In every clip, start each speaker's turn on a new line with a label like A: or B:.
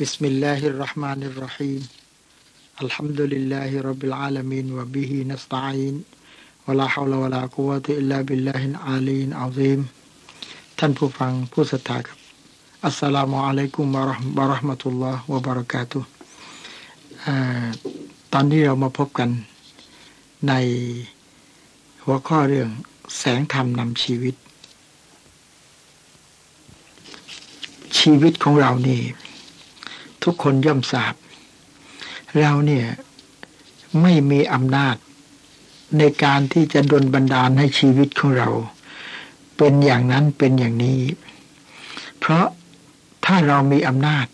A: بسم الله الرحمن الرحيم الحمد لله رب العالمين وبه نستعين ولا حول ولا قوة إلا بالله العلي العظيم ท่านผู้ฟังผู้ศรัทธาครับ อัสสลามุอะลัยกุมวะราะห์มะตุลลอฮ์วะบะเราะกาตุตอนนี้เรามาพบกันในหัวข้อเรื่องแสงธรรมนำชีวิต ชีวิตของเรานี่ ทุกคนย่อมทราบ เราเนี่ยไม่มีอำนาจในการที่จะดลบันดาลให้ชีวิตของเรา เป็นอย่างนั้นเป็นอย่างนี้ เพราะถ้าเรามีอำนาจ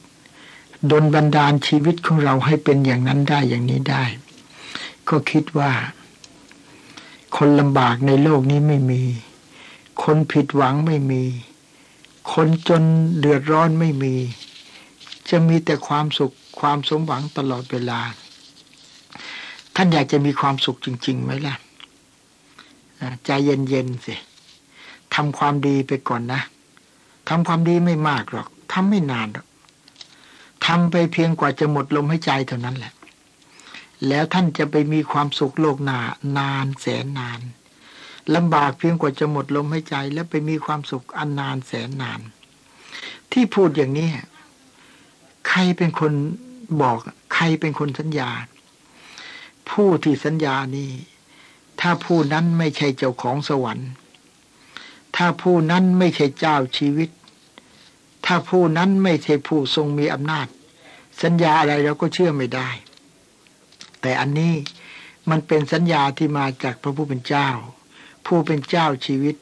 A: ดลบันดาลชีวิตของเราให้เป็นอย่างนั้นได้อย่างนี้ได้ ก็คิดว่า คนลำบากในโลกนี้ไม่มี คนผิดหวังไม่มี คนจนเดือดร้อนไม่มี จะมีแต่ความสุขความสมหวังตลอดเวลา ท่านอยากจะมีความสุขจริงๆไหมล่ะใจเย็นๆสิทำความดีไปก่อนนะทำความดีไม่มากหรอกทำไม่นานหรอกทำไปเพียงกว่าจะหมดลมหายใจเท่านั้นแหละ แล้วท่านจะไปมีความสุขโลกหนานานแสนนานลำบากเพียงกว่าจะหมดลมหายใจ แล้วไปมีความสุขอันนานแสนนาน ที่พูดอย่างนี้ ใครเป็นคนบอก ใครเป็นคนสัญญา ผู้ที่สัญญานี้ ถ้าผู้นั้นไม่ใช่เจ้าของสวรรค์ ถ้าผู้นั้นไม่ใช่เจ้าชีวิต ถ้าผู้นั้นไม่ใช่ผู้ทรงมีอำนาจ สัญญาอะไรเราก็เชื่อไม่ได้ แต่อันนี้มันเป็นสัญญาที่มาจากพระผู้เป็นเจ้า ผู้เป็นเจ้าชีวิต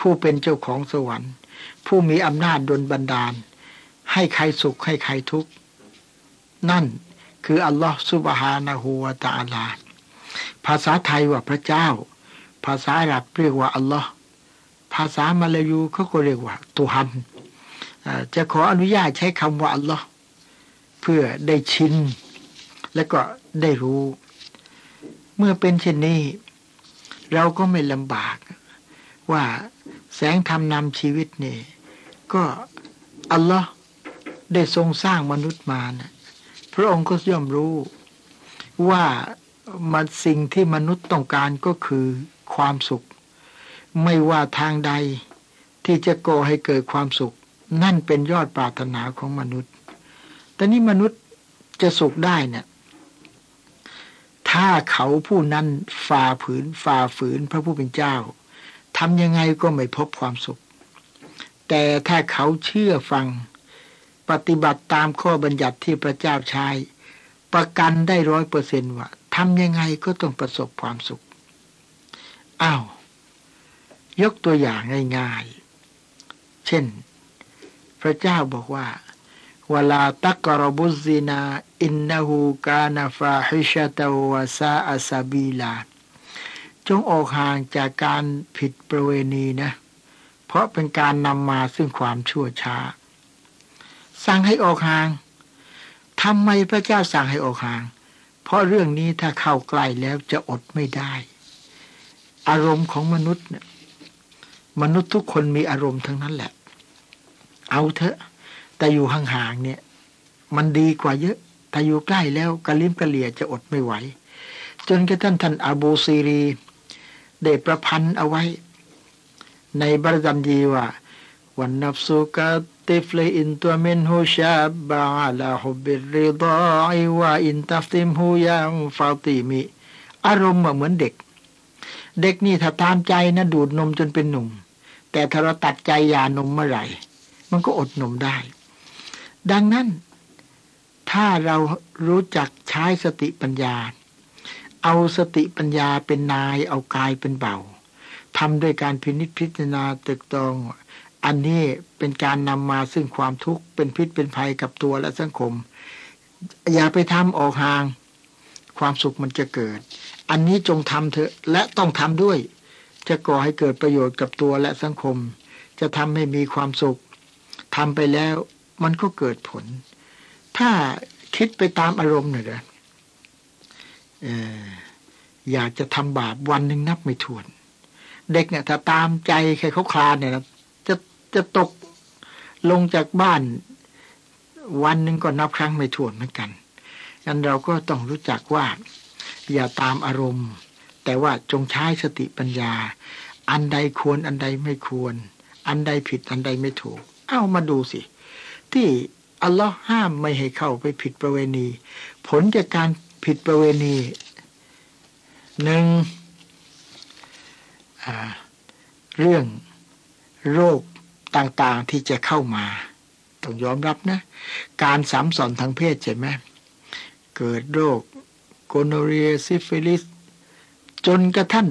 A: ผู้เป็นเจ้าของสวรรค์ ผู้มีอำนาจดลบันดาล ให้ใครสุขให้ใครทุกข์ นั่นคืออัลลอฮฺสุบฮานะฮูวาตาลา ภาษาไทยว่าพระเจ้า ภาษาอาหรับเรียกว่าอัลลอฮ์ภาษามาลายูเขาก็เรียกว่าตุฮันจะขออนุญาตใช้คำว่าอัลลอฮ์เพื่อได้ชินและก็ได้รู้ เมื่อเป็นเช่นนี้ เราก็ไม่ลำบาก ว่าแสงธรรมนำชีวิตนี่ก็อัลลอฮ์ ได้ทรงสร้างมนุษย์มานะพระองค์ก็ย่อมรู้ว่ามันสิ่งที่มนุษย์ต้องการก็คือความสุข ไม่ว่าทางใดที่จะก่อให้เกิดความสุข นั่นเป็นยอดปรารถนาของมนุษย์ แต่นี้มนุษย์จะสุขได้เนี่ยถ้าเขาผู้นั้นฝ่าฝืนฝ่าฝืนพระผู้เป็นเจ้าทำยังไงก็ไม่พบความสุข แต่ถ้าเขาเชื่อฟัง ปฏิบัติตามข้อบัญญัติที่พระเจ้าใช้ ประกันได้ร้อยเปอร์เซนต์ว่าทำยังไงก็ต้องประสบความสุขอ้าวยกตัวอย่างง่ายๆ เช่น พระเจ้าบอกว่าเวลาตักรบุซินา อินนหูกานาฟาฮิชาตวาซาอาซาบีลา จงออกห่างจากการผิดประเวณีนะ เพราะเป็นการนำมาซึ่งความชั่วช้า สั่งให้ออกห่างทำไมพระเจ้าสั่งให้ออกห่าง เพราะเรื่องนี้ถ้าเข้าใกล้แล้วจะอดไม่ได้ อารมณ์ของมนุษย์เนี่ยมนุษย์ทุกคนมีอารมณ์ทั้งนั้นแหละ เอาเถอะ แต่อยู่ห่างๆเนี่ย มันดีกว่าเยอะแต่อยู่ใกล้แล้วกระลิมกระเหลี่ยจะอดไม่ไหว จนกระทั่งท่านอาบูซีรี ได้ประพันธ์เอาไว้ ในบรดัมดีว่าวันนับสุก ติฟเลอินตัวเมนฮูชาบาลาฮุบิริดอยว่าอินตัฟติมฮูยังฟาติมีอารมณ์เหมือนเด็ก เด็กนี่ถ้าตามใจนะดูดนมจนเป็นหนุ่ม แต่ถ้าเราตัดใจยานมเมื่อไหร่ มันก็อดนมได้ ดังนั้น ถ้าเรารู้จักใช้สติปัญญา เอาสติปัญญาเป็นนายเอากายเป็นเบาทำด้วยการพินิจพิจารณาตึกตองอันนี้ เป็นการนำมาซึ่งความทุกข์เป็นพิษเป็นภัยกับตัวและสังคม อย่าไปทำออกห่าง ความสุขมันจะเกิด อันนี้จงทำเถอะและต้องทำด้วย จะก่อให้เกิดประโยชน์กับตัวและสังคม จะทำให้มีความสุขทำไปแล้วมันก็เกิดผล ถ้าคิดไปตามอารมณ์หน่อยนะอยากจะทำบาปวันหนึ่งนับไม่ถ้วน เด็กเนี่ยถ้าตามใจใครเขาคลานเนี่ยนะจะจะตก ลงจากบ้าน วันหนึ่งก็นับครั้งไม่ถ้วนเหมือนกันงั้นเราก็ต้องรู้จักว่า อย่าตามอารมณ์ แต่ว่าจงใช้สติปัญญา อันใดควรอันใดไม่ควร อันใดผิดอันใดไม่ถูก เอามาดูสิ ที่อัลลอฮ์ห้ามไม่ให้เข้าไปผิดประเวณี ผลจากการผิดประเวณีหนึ่งเรื่องโรค ต่างๆที่จะเข้ามา ต้องยอมรับนะ การสำส่อนทางเพศใช่ไหมเกิดโรคโกโนเรียซิฟิลิส จนกระทั่ง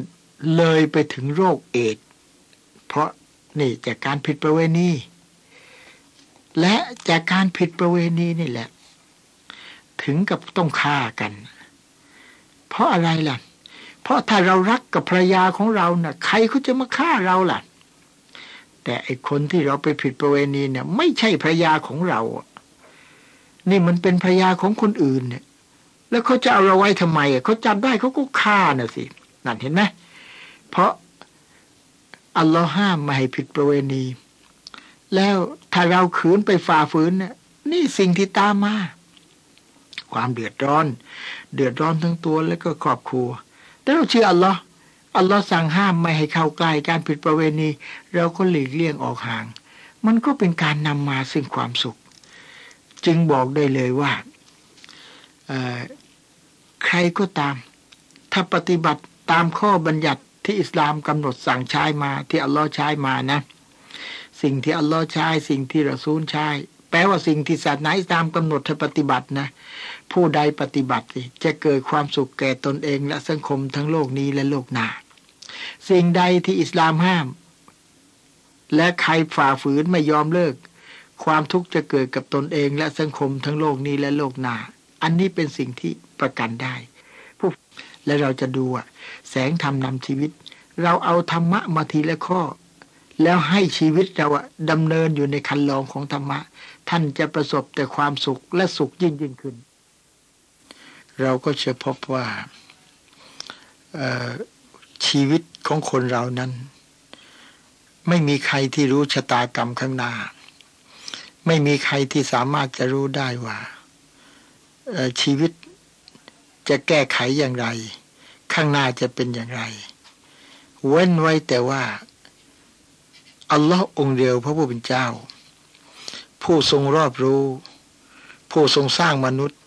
A: เลยไปถึงโรคเอดส์เพราะนี่จากการผิดประเวณี และจากการผิดประเวณีนี่แหละ ถึงกับต้องฆ่ากัน เพราะอะไรล่ะ เพราะถ้าเรารักกับภรรยาของเรานะ่ะ ใครเขาจะมาฆ่าเราล่ะ แต่ไอคนที่เราไปผิดประเวณีเนี่ย ไม่ใช่ภรยาของเรา นี่มันเป็นภรยาของคนอื่นเนี่ย แล้วเขาจะเอาเราไว้ทำไมอะเขาจับได้เขาก็ฆ่าน่ะสินั่นเห็นไหมเพราะอัลลอฮ์ห้ามไม่ให้ผิดประเวณี แล้วถ้าเราขืนไปฝ่าฝืนเนี่ยนี่สิ่งที่ตามมา ความเดือดร้อน เดือดร้อนทั้งตัวแล้วก็ครอบครัวแต่เราเชื่ออัลลอฮ์ อัลลอฮ์สั่งห้ามไม่ให้เข้าใกล้การผิดประเวณีเราก็หลีกเลี่ยงออกห่าง มันก็เป็นการนำมาซึ่งความสุข จึงบอกได้เลยว่าใครก็ตาม ถ้าปฏิบัติตามข้อบัญญัติที่อิสลามกำหนดสั่งใช้มาที่อัลลอฮ์ใช้มานะ สิ่งที่อัลลอฮ์ใช้สิ่งที่รอซูลใช้แปลว่าสิ่งที่ศาสนาอิสลามกำหนดให้ปฏิบัตินะ ผู้ใดปฏิบัติจะเกิดความสุขแก่ตนเองและสังคมทั้งโลกนี้และโลกหน้า สิ่งใดที่อิสลามห้าม และใครฝ่าฝืนไม่ยอมเลิก ความทุกข์จะเกิดกับตนเองและสังคมทั้งโลกนี้และโลกหน้า อันนี้เป็นสิ่งที่ประกันได้ผู้และเราจะดูอะแสงธรรมนำชีวิต เราเอาธรรมะมาทีละข้อ แล้วให้ชีวิตเราดำเนินอยู่ในคันลองของธรรมะ ท่านจะประสบแต่ความสุขและสุขยิ่งยิ่งขึ้น เราก็จะพบว่า ชีวิตของคนเรานั้น ไม่มีใครที่รู้ชะตากรรมข้างหน้า ไม่มีใครที่สามารถจะรู้ได้ว่าชีวิตจะแก้ไขอย่างไร ข้างหน้าจะเป็นอย่างไร เว้นไว้แต่ว่า อัลลอฮ์องเดียวพระผู้เป็นเจ้า ผู้ทรงรอบรู้ ผู้ทรงสร้างมนุษย์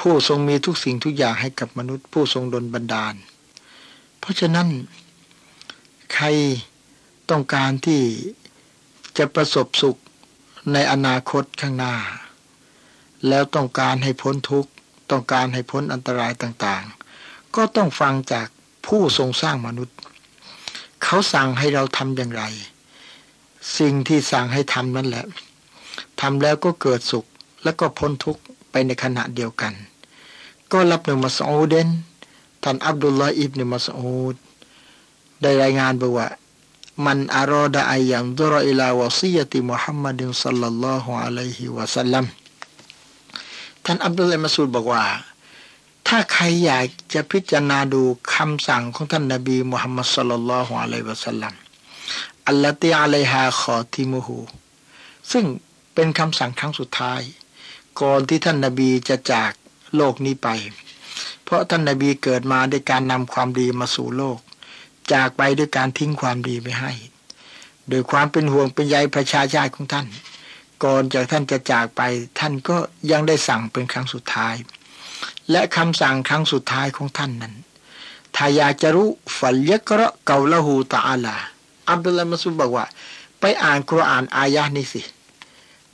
A: ผู้ทรงมีทุกสิ่งทุกอย่างให้กับมนุษย์ ผู้ทรงดลบันดาล เพราะฉะนั้น ใครต้องการที่จะประสบสุขในอนาคตข้างหน้า แล้วต้องการให้พ้นทุกข์ ต้องการให้พ้นอันตรายต่างๆ ก็ต้องฟังจากผู้ทรงสร้างมนุษย์ เขาสั่งให้เราทำอย่างไร สิ่งที่สั่งให้ทำนั่นแหละทำแล้วก็เกิดสุขแล้วก็พ้นทุกข์ไปในขณะเดียวกัน ก็รับหนึ่งมาสอูเดน ท่านอับดุลลาอิบนมาสอูดได้รายงานบอกว่า มันอารอดาอายังดุรอิลาวซียติมุฮัมมัดสัลลัลลอฮุอะลัยฮิวะสัลลัมท่านอับดุลเลมาสูดบอกว่า ถ้าใครอยากจะพิจารณาดูคำสั่งของท่านนบีมุฮัมมัด صلى الله عليه وسلم التي عليها خاتمه ซึ่งเป็นคำสั่งครั้งสุดท้าย ก่อนที่ท่านนบีจะจากโลกนี้ไป เพราะท่านนบีเกิดมาด้วยการนำความดีมาสู่โลก จากไปด้วยการทิ้งความดีไปให้ โดยความเป็นห่วงเป็นใยประชาชาติของท่าน ก่อนจากท่านจะจากไป ท่านก็ยังได้สั่งเป็นครั้งสุดท้าย และคำสั่งครั้งสุดท้ายของท่านนั้นถ้าอยากจะรู้ฝัลยกระเกาละหูตาอัลา อับดุลลามัสุบอกว่า ไปอ่านคุรานอายะนี้สิ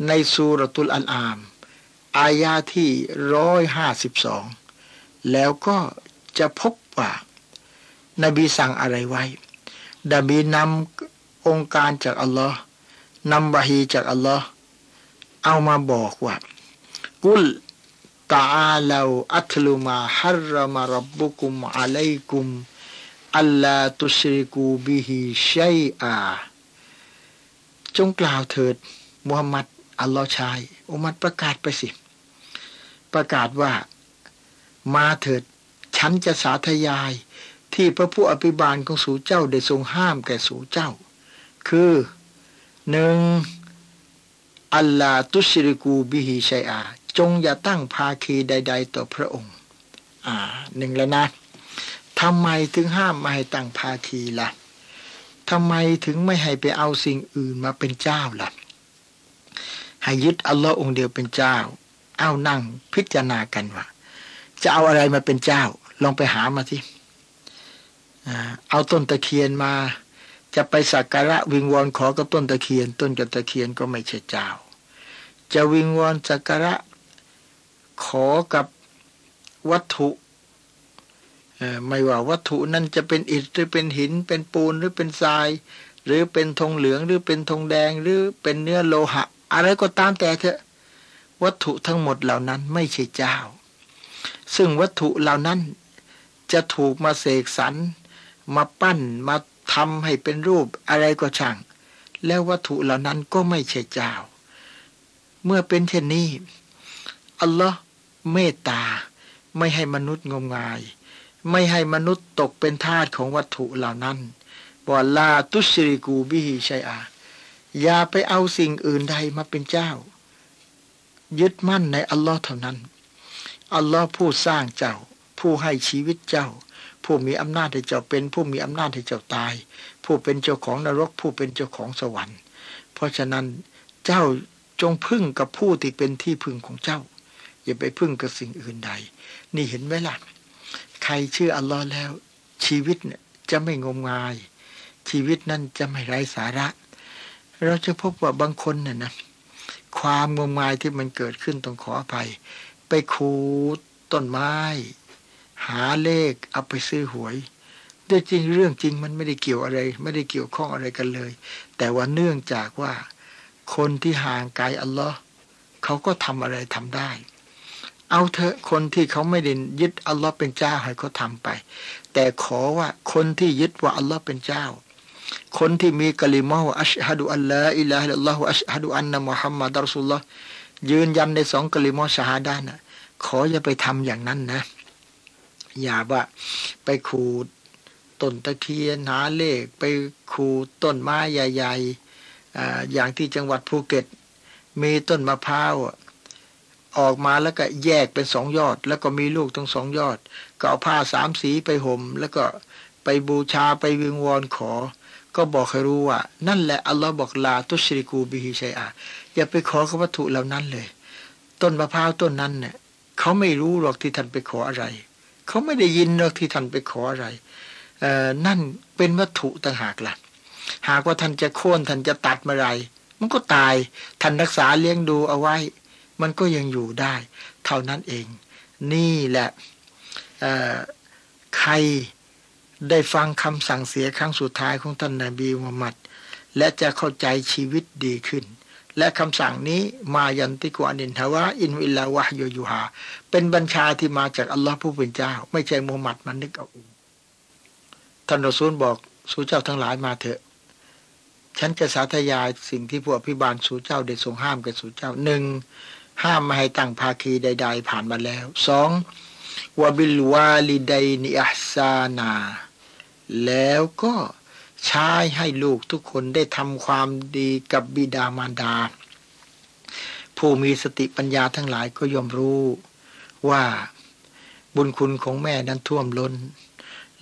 A: ในสุรตุลอันอาม อายาที่ร้อยห้าสิบสอง แล้วก็จะพบว่า นบีสั่งอะไรไว้ดาบีนำองค์การจากอัลลอฮ์นำบาฮีจากอัลลอฮ์เอามาบอกว่า กุลตาลาอัตลุมาฮัรรมารับบุคุมอะลัยกุมอัลลาตุชริกูบิฮิชัยอาจงกล่าวเถิดมุฮัมมัดอัลลอฮ์ชายอุมัดประกาศไปสิ ประกาศว่า มาเถิด ฉันจะสาธยาย ที่พระผู้อภิบาลของสูเจ้าได้ทรงห้ามแก่สูเจ้า คือหนึ่งอัลลาตุชริกูบิฮิชัยอา จงอย่าตั้งภาคีใด ๆ ต่อพระองค์ อ่าหนึ่งแล้วนะทำไมถึงห้ามไม่ให้ตั้งภาคีละ่ะทำไมถึงไม่ให้ไปเอาสิ่งอื่นมาเป็นเจ้าละ่ะ ให้ยึดอัลลอฮ์องเดียวเป็นเจ้า เอานั่งพิจารณากันว่า จะเอาอะไรมาเป็นเจ้า ลองไปหามาที่เอาต้นตะเคียนมา จะไปสักการะวิงวอนขอกับต้นตะเคียน ต้นกับตะเคียนก็ไม่ใช่เจ้า จะวิงวอนสักการะขอกับวัตถุไม่ว่าวัตถุนั้นจะเป็นอิฐหรือเป็นหิน เป็นปูนหรือเป็นทราย หรือเป็นธงเหลืองหรือเป็นธงแดงหรือเป็นเนื้อโลหะ อะไรก็ตามแต่เถอะวัตถุทั้งหมดเหล่านั้นไม่ใช่เจ้า ซึ่งวัตถุเหล่านั้น จะถูกมาเสกสรรมาปั้นมาทำให้เป็นรูปอะไรก็ช่าง แล้ววัตถุเหล่านั้นก็ไม่ใช่เจ้า เมื่อเป็นเช่นนี้ อัลลอฮ์เมตตา ไม่ให้มนุษย์งมงาย ไม่ให้มนุษย์ตกเป็นทาสของวัตถุเหล่านั้นบอลาตุสริกูบิฮิชัยอาอย่าไปเอาสิ่งอื่นใดมาเป็นเจ้า ยึดมั่นในอัลลอฮ์เท่านั้น อัลลอฮ์ผู้สร้างเจ้า ผู้ให้ชีวิตเจ้า ผู้มีอำนาจให้เจ้าเป็น ผู้มีอำนาจให้เจ้าตาย ผู้เป็นเจ้าของนรก ผู้เป็นเจ้าของสวรรค์ เพราะฉะนั้นเจ้าจงพึ่งกับผู้ที่เป็นที่พึ่งของเจ้า อย่าไปพึ่งกับสิ่งอื่นใด นี่เห็นไหมล่ะใครเชื่ออัลลอฮ์แล้ว ชีวิตเนี่ยจะไม่งมงาย ชีวิตนั้นจะไม่ไร้สาระ เราจะพบว่าบางคนเนี่ยนะความงมงายที่มันเกิดขึ้นต้องขออภัย ไปคูดต้นไม้ หาเลขเอาไปซื้อหวยแต่จริงเรื่องจริงมันไม่ได้เกี่ยวอะไร ไม่ได้เกี่ยวข้องอะไรกันเลย แต่ว่าเนื่องจากว่าคนที่ห่างไกลอัลลอฮ์เขาก็ทำอะไรทำได้ เอาเถอะคนที่เขาไม่ได้ยึดอัลลอฮ์เป็นเจ้าให้เขาทำไป แต่ขอว่าคนที่ยึดว่าอัลลอฮ์เป็นเจ้า คนที่มีกลิมาวอัชฮะดุอัลลอฮ์อิลาฮิลลอฮุอัชฮะดุอันนะมุฮัมมัดอัลสุลลอฮ์ ยืนยันในสองกลิมอชาฮาดานะขออย่าไปทำอย่างนั้นนะ อย่าว่าไปขูดต้นตะเคียนหาเลข ไปขูดต้นไม้ใหญ่ๆอย่างที่จังหวัดภูเก็ต มีต้นมะพร้าวออกมาแล้วก็แยกเป็นสองยอด แล้วก็มีลูกทั้งสองยอด ก็เอาผ้าสามสีไปห่ม แล้วก็ไปบูชาไปวิงวอนขอ ก็บอกให้รู้ว่า นั่นแหละอัลลอฮ์บอกลาตุชริกูบิฮิชัยอา อย่าไปขอกับวัตถุเหล่านั้นเลย ต้นมะพร้าวต้นนั้นเนี่ยเขาไม่รู้หรอกที่ท่านไปขออะไร เขาไม่ได้ยินหรอกที่ท่านไปขออะไรนั่นเป็นวัตถุต่างหากละ่ะ หากว่าท่านจะโค่นท่านจะตัดเมื่อไรมันก็ตายท่านรักษาเลี้ยงดูเอาไว้ มันก็ยังอยู่ได้ เท่านั้นเอง นี่แหละใครได้ฟังคำสั่งเสียครั้งสุดท้ายของท่านนาบีมุฮัมมัด และจะเข้าใจชีวิตดีขึ้น และคำสั่งนี้มายันติกวานินทวะอินวิลาวะโยยูฮาเป็นบัญชาที่มาจากอัลลอฮ์ผู้เป็นเจ้า ไม่ใช่มุฮัมมัดมันนึกเอาท่านรอซูลบอกสู่เจ้าทั้งหลายมาเถอะ ฉันจะสาธยายสิ่งที่พวกพิบาลสู่เจ้าได้ทรงห้ามกับสู่เจ้าหนึ่งห้ามไม่ให้ตั้งภาคีใด ๆ ผ่านมาแล้วสองวบิลวาลิดนิอัซานา แล้วก็ ใช้ให้ลูกทุกคนได้ทำความดีกับบิดามารดา ผู้มีสติปัญญาทั้งหลายก็ยอมรู้ว่าบุญคุณของแม่นั้นท่วมล้น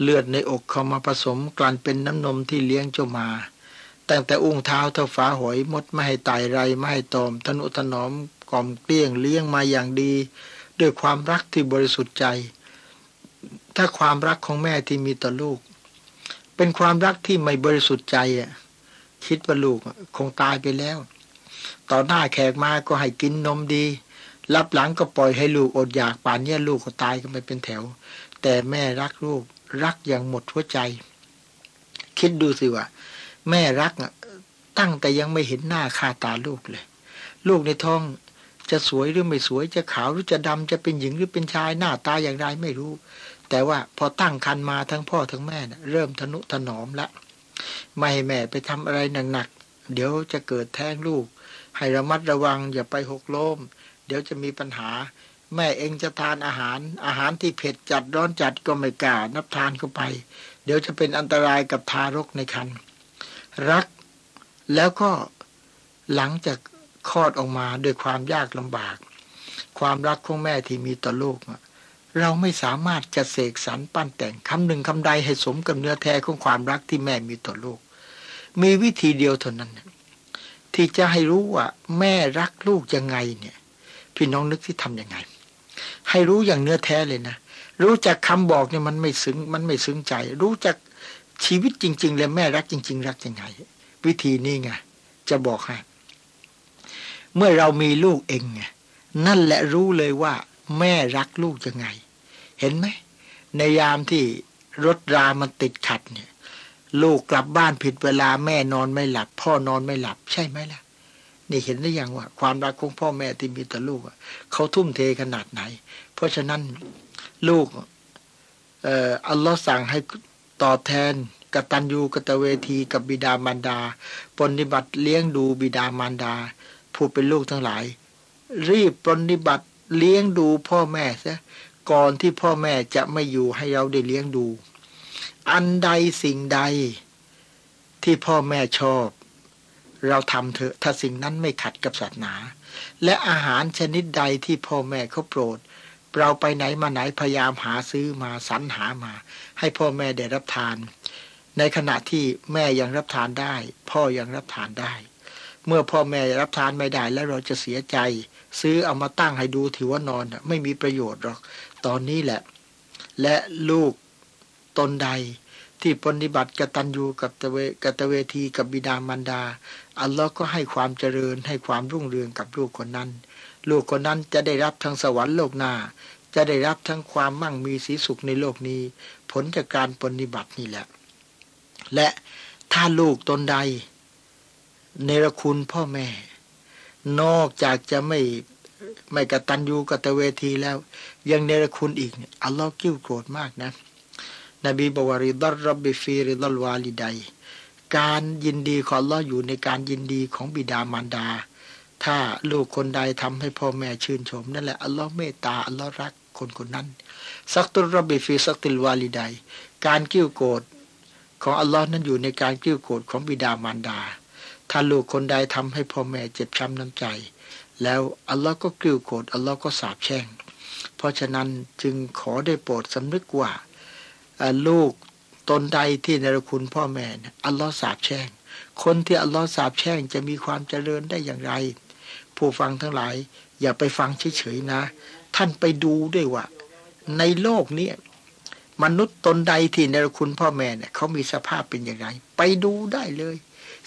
A: เลือดในอกเขามาผสมกลั่นเป็นน้ำนมที่เลี้ยงเจ้ามาตั้งแต่อุ้งเท้าเท่าฝาหอยมดไม่ให้ตายไรไม่ให้ตอมทนุถนอมกล่อมเกลี้ยงเลี้ยงมาอย่างดี ด้วยความรักที่บริสุทธิ์ใจ ถ้าความรักของแม่ที่มีต่อลูก เป็นความรักที่ไม่บริสุทธิ์ใจอะ คิดว่าลูกคงตายไปแล้ว ต่อหน้าแขกมาก็ให้กินนมดีรับหลังก็ปล่อยให้ลูกอดอยากป่านนี้ลูกก็ตายกันไปเป็นแถว แต่แม่รักลูกรักอย่างหมดหัวใจ คิดดูสิว่า แม่รักตั้งแต่ยังไม่เห็นหน้าค่าตาลูกเลย ลูกในท้องจะสวยหรือไม่สวยจะขาวหรือจะดำจะเป็นหญิงหรือเป็นชายหน้าตาอย่างไรไม่รู้ แต่ว่าพอตั้งคันมาทั้งพ่อทั้งแม่นะเริ่มทนุถนอมละ ไม่ให้แม่ไปทำอะไรหนักๆเดี๋ยวจะเกิดแท้งลูก ให้ระมัดระวังอย่าไปหกล้ม เดี๋ยวจะมีปัญหา แม่เองจะทานอาหาร อาหารที่เผ็ดจัดร้อนจัดก็ไม่กล้านับทานเข้าไป เดี๋ยวจะเป็นอันตรายกับทารกในครรภ์รักแล้วก็หลังจากคลอดออกมาด้วยความยากลำบาก ความรักของแม่ที่มีต่อลูก เราไม่สามารถจะเสกสรรปั้นแต่งคำหนึ่งคำใดให้สมกับเนื้อแท้ของความรักที่แม่มีต่อลูก มีวิธีเดียวเท่านั้น ที่จะให้รู้ว่าแม่รักลูกยังไงเนี่ย พี่น้องนึกที่ทำยังไง ให้รู้อย่างเนื้อแท้เลยนะ รู้จักคำบอกเนี่ยมันไม่ซึ้งมันไม่ซึ้งใจ รู้จักชีวิตจริง ๆ เลยแม่รักจริง ๆ รักยังไง วิธีนี้ไงจะบอกให้เมื่อเรามีลูกเองไงนั่นแหละรู้เลยว่า แม่รักลูกยังไง เห็นไหม ในยามที่รถรามันติดขัดเนี่ย ลูกกลับบ้านผิดเวลาแม่นอนไม่หลับ พ่อนอนไม่หลับ ใช่ไหมล่ะ นี่เห็นได้ยังว่า ความรักของพ่อแม่ที่มีต่อลูกเขาทุ่มเทขนาดไหน เพราะฉะนั้นลูกเอ่ออัลลอฮ์สั่งให้ตอบแทนกตัญญูกตเวทีกับบิดามารดา ปฏิบัติเลี้ยงดูบิดามารดา ผู้เป็นลูกทั้งหลาย รีบปฏิบัติ เลี้ยงดูพ่อแม่ซะก่อนที่พ่อแม่จะไม่อยู่ให้เราได้เลี้ยงดู อันใดสิ่งใดที่พ่อแม่ชอบ เราทำเถอะถ้าสิ่งนั้นไม่ขัดกับศาสนา และอาหารชนิดใดที่พ่อแม่เขาโปรด เราไปไหนมาไหนพยายามหาซื้อมาสรรหามา ให้พ่อแม่ได้รับทาน ในขณะที่แม่ยังรับทานได้ พ่อยังรับทานได้ เมื่อพ่อแม่รับทานไม่ได้แล้วเราจะเสียใจ ซื้อเอามาตั้งให้ดูถือว่านอนไม่มีประโยชน์หรอก ตอนนี้แหละ และลูกตนใดที่ปฏิบัติกตัญญูกับตะเวกตเวทีกับบิดามารดา อัลลอฮ์ก็ให้ความเจริญให้ความรุ่งเรืองกับลูกคนนั้น ลูกคนนั้นจะได้รับทั้งสวรรค์โลกหน้า จะได้รับทั้งความมั่งมีสีสุขในโลกนี้ ผลจากการปฏิบัตินี่แหละ และถ้าลูกตนใด เนรคุณพ่อแม่ นอกจากจะไม่ไม่กระตัญญูกตเวทีแล้ว ยังเนรคุณอีกอัลลอฮ์กิ้วโกรธมากนะ นบีบวาริดรับบิฟีริดลวาลิไดการยินดีของอัลลอฮ์อยู่ในการยินดีของบิดามารดา ถ้าลูกคนใดทำให้พ่อแม่ชื่นชม นั่นแหละอัลลอฮ์เมตตาอัลลอฮ์รักคนคนนั้นสักตุรบบิฟีสักติลวาลิไดการกิ้วโกรธของอัลลอฮ์นั้นอยู่ในการกิ้วโกรธของบิดามารดา ถ้าลูกคนใดทำให้พ่อแม่เจ็บช้ำน้ำใจ แล้วอัลลอฮ์ก็กิ้วโกรธอัลลอฮ์ก็สาบแช่ง เพราะฉะนั้นจึงขอได้โปรดสำนึกว่าลูกตนใดที่นรคุณพ่อแม่อัลลอฮ์สาบแช่ง คนที่อัลลอฮ์สาบแช่งจะมีความเจริญได้อย่างไร ผู้ฟังทั้งหลาย อย่าไปฟังเฉยๆนะ ท่านไปดูด้วยว่า ในโลกนี้มนุษย์ตนใดที่ในคุณพ่อแม่เนี่ยเขามีสภาพเป็นอย่างไร ไปดูได้เลย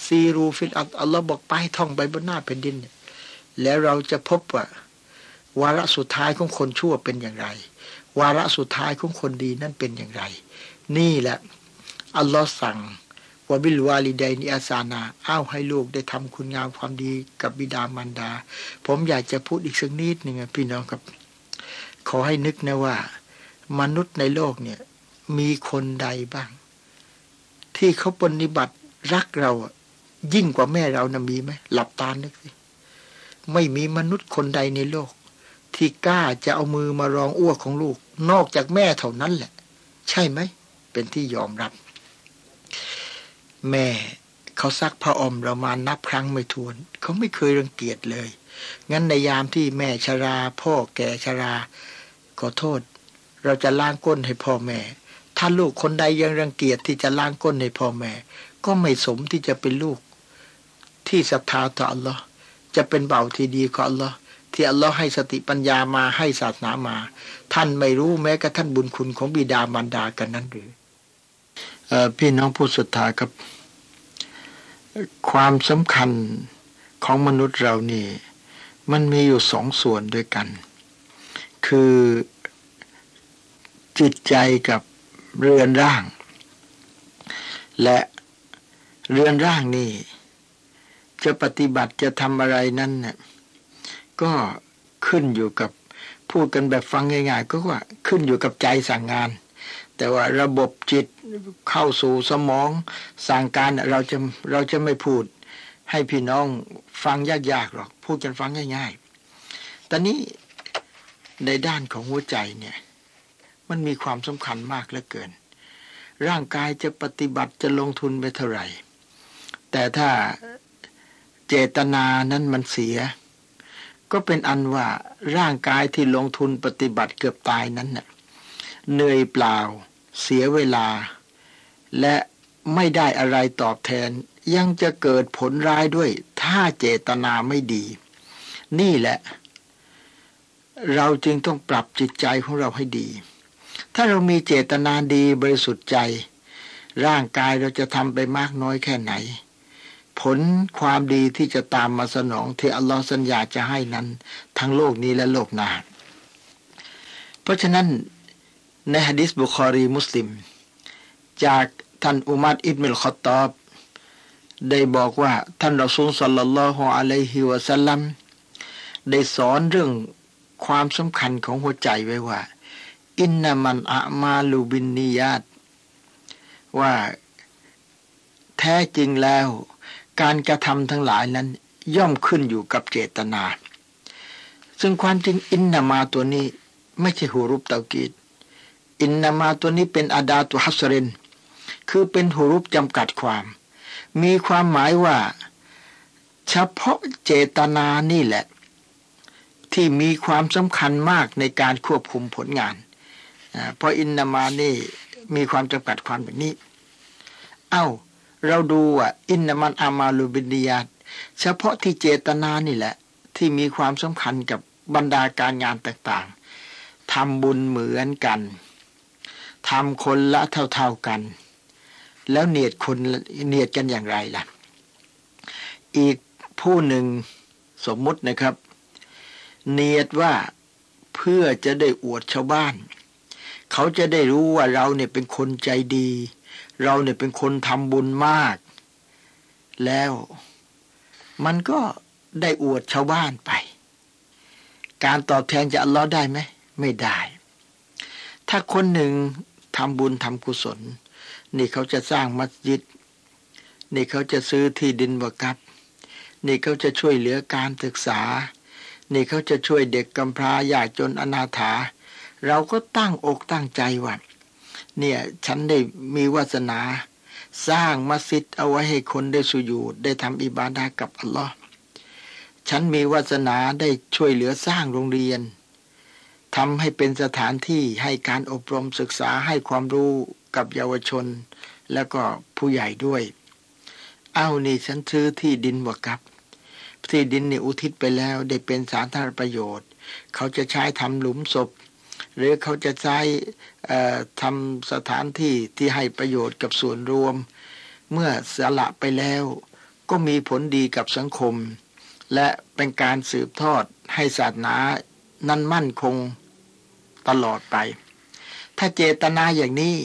A: ซีรูฟิลอัลลอฮ์บอกไปท่องไปบนหน้าแผ่นดิน แล้วเราจะพบว่า วาระสุดท้ายของคนชั่วเป็นอย่างไร วาระสุดท้ายของคนดีนั่นเป็นอย่างไร นี่แหละอัลลอฮ์สั่งว่าบิลวาลิดนิอาซานาอ้าวให้ลูกได้ทำคุณงามความดีกับบิดามารดา ผมอยากจะพูดอีกสักนิดหนึ่งพี่น้องครับ ขอให้นึกนะว่า มนุษย์ในโลกเนี่ย มีคนใดบ้าง ที่เขาปฏิบัติรักเรา ยิ่งกว่าแม่เรานะมีไหมหลับตานึกสิไม่มีมนุษย์คนใดในโลก ที่กล้าจะเอามือมารองอ้วกของลูก นอกจากแม่เท่านั้นแหละ ใช่ไหม เป็นที่ยอมรับ แม่เขาซักผ้าอมเรามานับครั้งไม่ถ้วน เขาไม่เคยรังเกียจเลย งั้นในยามที่แม่ชรา พ่อแก่ชรา ขอโทษ เราจะล้างก้นให้พ่อแม่ ถ้าลูกคนใดยังรังเกียจที่จะล้างก้นให้พ่อแม่ ก็ไม่สมที่จะเป็นลูก ที่ศรัทธาต่ออัลลอฮ์จะเป็นเบาที่ดีของอัลลอฮ์ที่อัลลอฮ์ให้สติปัญญามาให้ศาสนามา ท่านไม่รู้แม้กระทั่งบุญคุณของบิดามารดากันนั้นหรือพี่น้องผู้ศรัทธาครับ ความสำคัญของมนุษย์เรานี่ มันมีอยู่สองส่วนด้วยกัน คือจิตใจกับเรือนร่าง และเรือนร่างนี่ จะปฏิบัติจะทำอะไรนั้นเนี่ยก็ขึ้นอยู่กับพูดกันแบบฟังง่ายๆก็ว่าขึ้นอยู่กับใจสั่งงาน แต่ว่าระบบจิตเข้าสู่สมองสั่งการเราจะเราจะไม่พูด ให้พี่น้องฟังยากๆหรอกพูดกันฟังง่ายๆตอนนี้ในด้านของหัวใจเนี่ยมันมีความสำคัญมากเหลือเกิน ร่างกายจะปฏิบัติจะลงทุนไปเท่าไหร่ แต่ถ้า เจตนานั้นมันเสีย ก็เป็นอันว่าร่างกายที่ลงทุนปฏิบัติเกือบตายนั้นเน่ะเหนื่อยเปล่า เสียเวลา และไม่ได้อะไรตอบแทน ยังจะเกิดผลร้ายด้วย ถ้าเจตนาไม่ดี นี่แหละ เราจึงต้องปรับจิตใจของเราให้ดี ถ้าเรามีเจตนาดีบริสุทธิ์ใจ ร่างกายเราจะทำไปมากน้อยแค่ไหน ผลความดีที่จะตามมาสนองที่อัลลอฮ์สัญญาจะให้นั้น ทั้งโลกนี้และโลกหน้า เพราะฉะนั้นในฮะดิษบุคอรีมุสลิม จากท่านอุมัดอิบมิลขอตอบ ได้บอกว่าท่านรอซูลสัลลัลลอฮุอะลัยฮิวะสัลลัมได้สอนเรื่องความสำคัญของหัวใจไว้ว่า อินนามันอะมาลูบินนียาตว่าแท้จริงแล้ว การกระทำทั้งหลายนั้นย่อมขึ้นอยู่กับเจตนา ซึ่งความจริงอินนามาตัวนี้ไม่ใช่หูรูปเตากีดอินนามาตัวนี้เป็นอาดาตุฮัสเรนคือเป็นหูรูปจำกัดความ มีความหมายว่า เฉพาะเจตนานี่แหละ ที่มีความสำคัญมากในการควบคุมผลงาน เพราะอินนามานี่มีความจำกัดความแบบนี้ เอา้า เราดูอะ อินนามันอามาลูบินียาตเฉพาะที่เจตนานี่แหละ ที่มีความสำคัญกับบรรดาการงานต่างๆทำบุญเหมือนกันทำคนละเท่าๆกัน แล้วเนียดคนเนียดกันอย่างไรล่ะ อีกผู้หนึ่งสมมุตินะครับ เนียดว่าเพื่อจะได้อวดชาวบ้าน เขาจะได้รู้ว่าเราเนี่ยเป็นคนใจดี เราเนี่ยเป็นคนทำบุญมาก แล้วมันก็ได้อวดชาวบ้านไป การตอบแทนจะอัลลอฮ์ได้ไหม ไม่ได้ ถ้าคนหนึ่งทำบุญทำกุศล นี่เขาจะสร้างมัสยิด นี่เขาจะซื้อที่ดินบกับ นี่เขาจะช่วยเหลือการศึกษา นี่เขาจะช่วยเด็กกำพร้ายากจนอนาถา เราก็ตั้งอกตั้งใจว่า เนี่ย ฉันได้มีวาสนา สร้างมัสยิดเอาไว้ให้คนได้สุญูดได้ทำอิบาดากับอัลลอฮ์ฉันมีวาสนาได้ช่วยเหลือสร้างโรงเรียนทำให้เป็นสถานที่ให้การอบรมศึกษาให้ความรู้กับเยาวชน แล้วก็ผู้ใหญ่ด้วย เอานี่ฉันซื้อที่ดินบวกกับ ที่ดินนี่อุทิศไปแล้วได้เป็นสาธารณประโยชน์ เขาจะใช้ทำหลุมศพ หรือเขาจะใช้ทำสถานที่ที่ให้ประโยชน์กับส่วนรวม เมื่อสละไปแล้ว ก็มีผลดีกับสังคม และเป็นการสืบทอดให้ศาสนานั้นมั่นคงตลอดไป ถ้าเจตนาอย่างนี้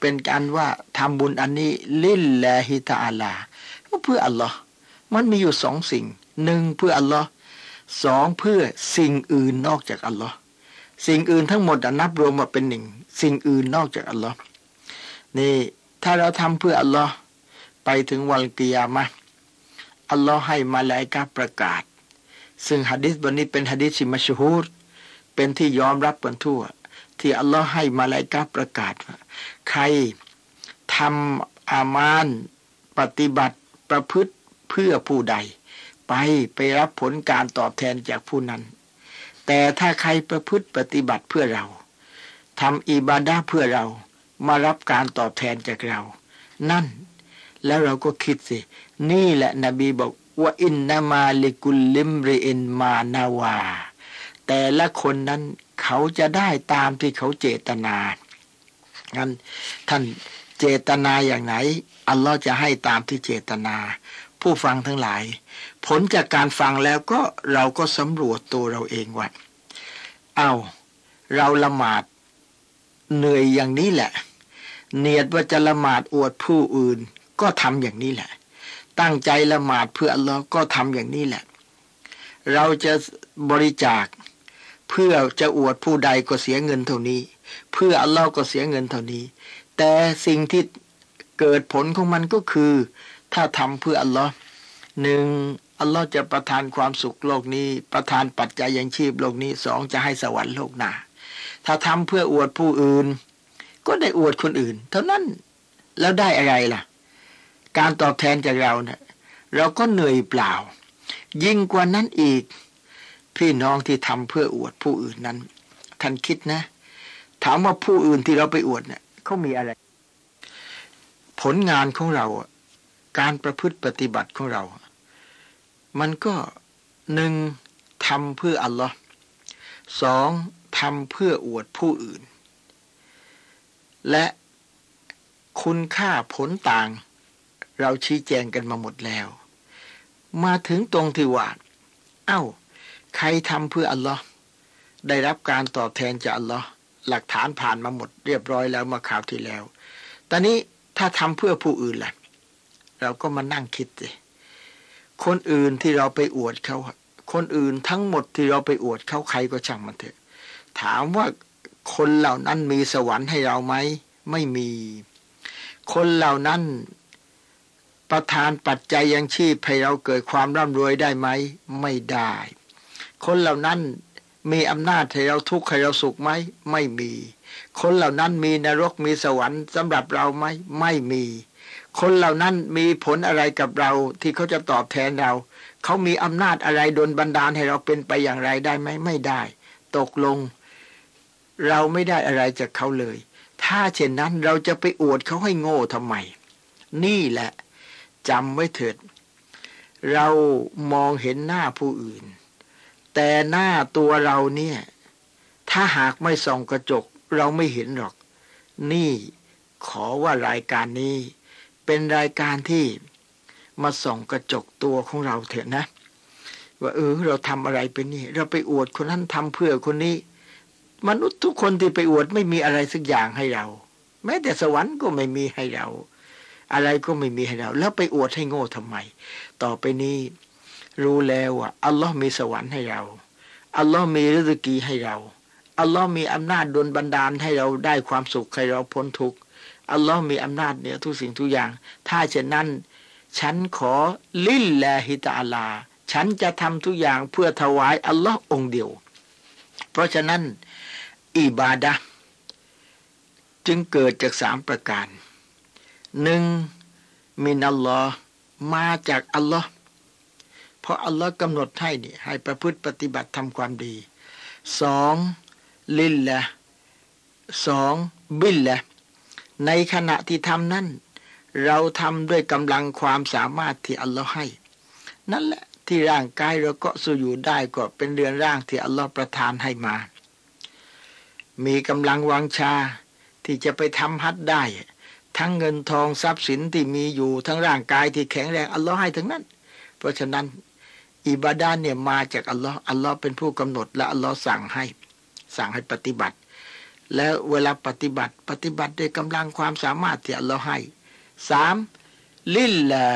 A: เป็นการว่าทำบุญอันนี้ลิลแลฮิตาอัลลาเพื่ออัลลอฮ์มันมีอยู่สองสิ่งหนึ่งเพื่ออัลลอฮ์สองเพื่อสิ่งอื่นนอกจากอัลลอฮ์ สิ่งอื่นทั้งหมดนับรวมมาเป็นหนึ่ง สิ่งอื่นนอกจากอัลลอฮ์นี่ถ้าเราทำเพื่ออัลลอฮ์ไปถึงวันกิยามะอัลลอฮ์ให้มาลายกาประกาศ ซึ่งฮะดิษบนนี้เป็นฮะดิษที่มัชฮูรเป็นที่ยอมรับกันทั่ว ที่อัลลอฮ์ให้มาลายกาประกาศว่าใครทำอามานปฏิบัติประพฤติเพื่อผู้ใด ไปไปรับผลการตอบแทนจากผู้นั้น แต่ถ้าใครประพฤติปฏิบัติเพื่อเราทำอิบาดาเพื่อเรามารับการตอบแทนจากเรา นั่น แล้วเราก็คิดสิ นี่แหละนบีบอกว่าอินนามาลิกุลลิมริอินมานาวา แต่ละคนนั้นเขาจะได้ตามที่เขาเจตนางั้นท่านเจตนาอย่างไหน อัลลอฮ์จะให้ตามที่เจตนา ผู้ฟังทั้งหลาย ผลจากการฟังแล้วก็เราก็สำรวจตัวเราเองว่าเอาเราละหมาดเหนื่อยอย่างนี้แหละ เนียดว่าจะละหมาดอวดผู้อื่น ก็ทำอย่างนี้แหละ ตั้งใจละหมาดเพื่ออัลลอก็ทำอย่างนี้แหละ เราจะบริจาคเพื่อจะอวดผู้ใดก็เสียเงินเท่านี้ เพื่ออัลลอฮ์ก็เสียเงินเท่านี้ แต่สิ่งที่เกิดผลของมันก็คือ ถ้าทำเพื่ออัลลอฮ์หนึ่ง อัลลอฮ์จะประทานความสุขโลกนี้ ประทานปัจจัยยังชีพโลกนี้สองจะให้สวรรค์โลกหน้าถ้าทำเพื่ออวดผู้อื่น ก็ได้อวดคนอื่น เท่านั้นแล้วได้อะไรล่ะ การตอบแทนจากเราเนะี่ยเราก็เหนื่อยเปล่า ยิ่งกว่านั้นอีก พี่น้องที่ทำเพื่ออวดผู้อื่นนั้นท่านคิดนะ ถามว่าผู้อื่นที่เราไปอวดเนี่ยเขามีอะไร ผลงานของเรา การประพฤติปฏิบัติของเรา มันก็หนึ่งทำเพื่ออัลลอฮ์สองทำเพื่ออวดผู้อื่น และคุณค่าผลต่าง เราชี้แจงกันมาหมดแล้ว มาถึงตรงที่ว่า เอา้า ใครทำเพื่ออัลลอฮ์ได้รับการตอบแทนจากอัลลอฮ์หลักฐานผ่านมาหมดเรียบร้อยแล้วมาข่าวที่แล้ว ตอนนี้ถ้าทำเพื่อผู้อื่นล่ะ เราก็มานั่งคิดสิ คนอื่นที่เราไปอวดเขาคนอื่นทั้งหมดที่เราไปอวดเขาใครก็ช่างมันเถอะ ถามว่าคนเหล่านั้นมีสวรรค์ให้เราไหมไม่มี คนเหล่านั้นประทานปัจจัยยังชีพให้เราเกิดความร่ำรวยได้ไหมไม่ได้ คนเหล่านั้นมีอำนาจให้เราทุกข์ให้เราสุขไหมไม่มี คนเหล่านั้นมีนรกมีสวรรค์สำหรับเราไหมไม่มี คนเหล่านั้นมีผลอะไรกับเราที่เขาจะตอบแทนเรา เขามีอำนาจอะไรดนบันดาลให้เราเป็นไปอย่างไรได้ไหมไม่ได้ ตกลง เราไม่ได้อะไรจากเขาเลย ถ้าเช่นนั้นเราจะไปอวดเขาให้โง่ทำไม นี่แหละจำไว้เถิด เรามองเห็นหน้าผู้อื่น แต่หน้าตัวเราเนี่ย ถ้าหากไม่ส่องกระจก เราไม่เห็นหรอก นี่ขอว่ารายการนี้ เป็นรายการที่มาส่องกระจกตัวของเราเถอะนะ ว่าเออเราทำอะไรไปนี่ เราไปอวดคนนั้นทำเพื่อคนนี้ มนุษย์ทุกคนที่ไปอวดไม่มีอะไรสักอย่างให้เรา แม้แต่สวรรค์ก็ไม่มีให้เรา อะไรก็ไม่มีให้เรา แล้วไปอวดให้โง่ทำไม ต่อไปนี้รู้แล้วว่าอัลลอฮ์มีสวรรค์ให้เรา อัลลอฮ์มีฤดูกีให้เรา อัลลอฮ์มีอำนาจดลบันดาลให้เราได้ความสุขให้เราพ้นทุกข์ อัลลอฮ์มีอำนาจเหนี่ยทุกสิ่งทุกอย่าง ถ้าเช่นนั้น ฉันขอลิลลาฮิตาลา ฉันจะทำทุกอย่างเพื่อถวายอัลลอฮ์องเดียว เพราะฉะนั้น อิบาดะจึงเกิดจากสามประการหนึ่งมินัลลอฮ์มาจากอัลลอฮ์เพราะอัลลอฮ์กำหนดให้นี่ให้ประพฤติปฏิบัติทำความดีสองลิลละสองบิลละ ในขณะที่ทำนั้นเราทำด้วยกำลังความสามารถที่อัลลอฮ์ให้ นั่นแหละที่ร่างกายเราก็สู้อยู่ได้ก็เป็นเรือนร่างที่อัลลอฮ์ประทานให้มา มีกำลังวังชาที่จะไปทำฮัดได้ ทั้งเงินทองทรัพย์สินที่มีอยู่ทั้งร่างกายที่แข็งแรงอัลลอฮ์ให้ทั้งนั้น เพราะฉะนั้นอิบาดาเนี่ยมาจากอัลลอฮ์อัลลอฮ์เป็นผู้กำหนดและอัลลอฮ์สั่งให้ สั่งให้ปฏิบัติ แล้วเวลาปฏิบัติปฏิบัติด้วยกำลังความสามารถที่อัลลอฮ์ให้สามลิลละ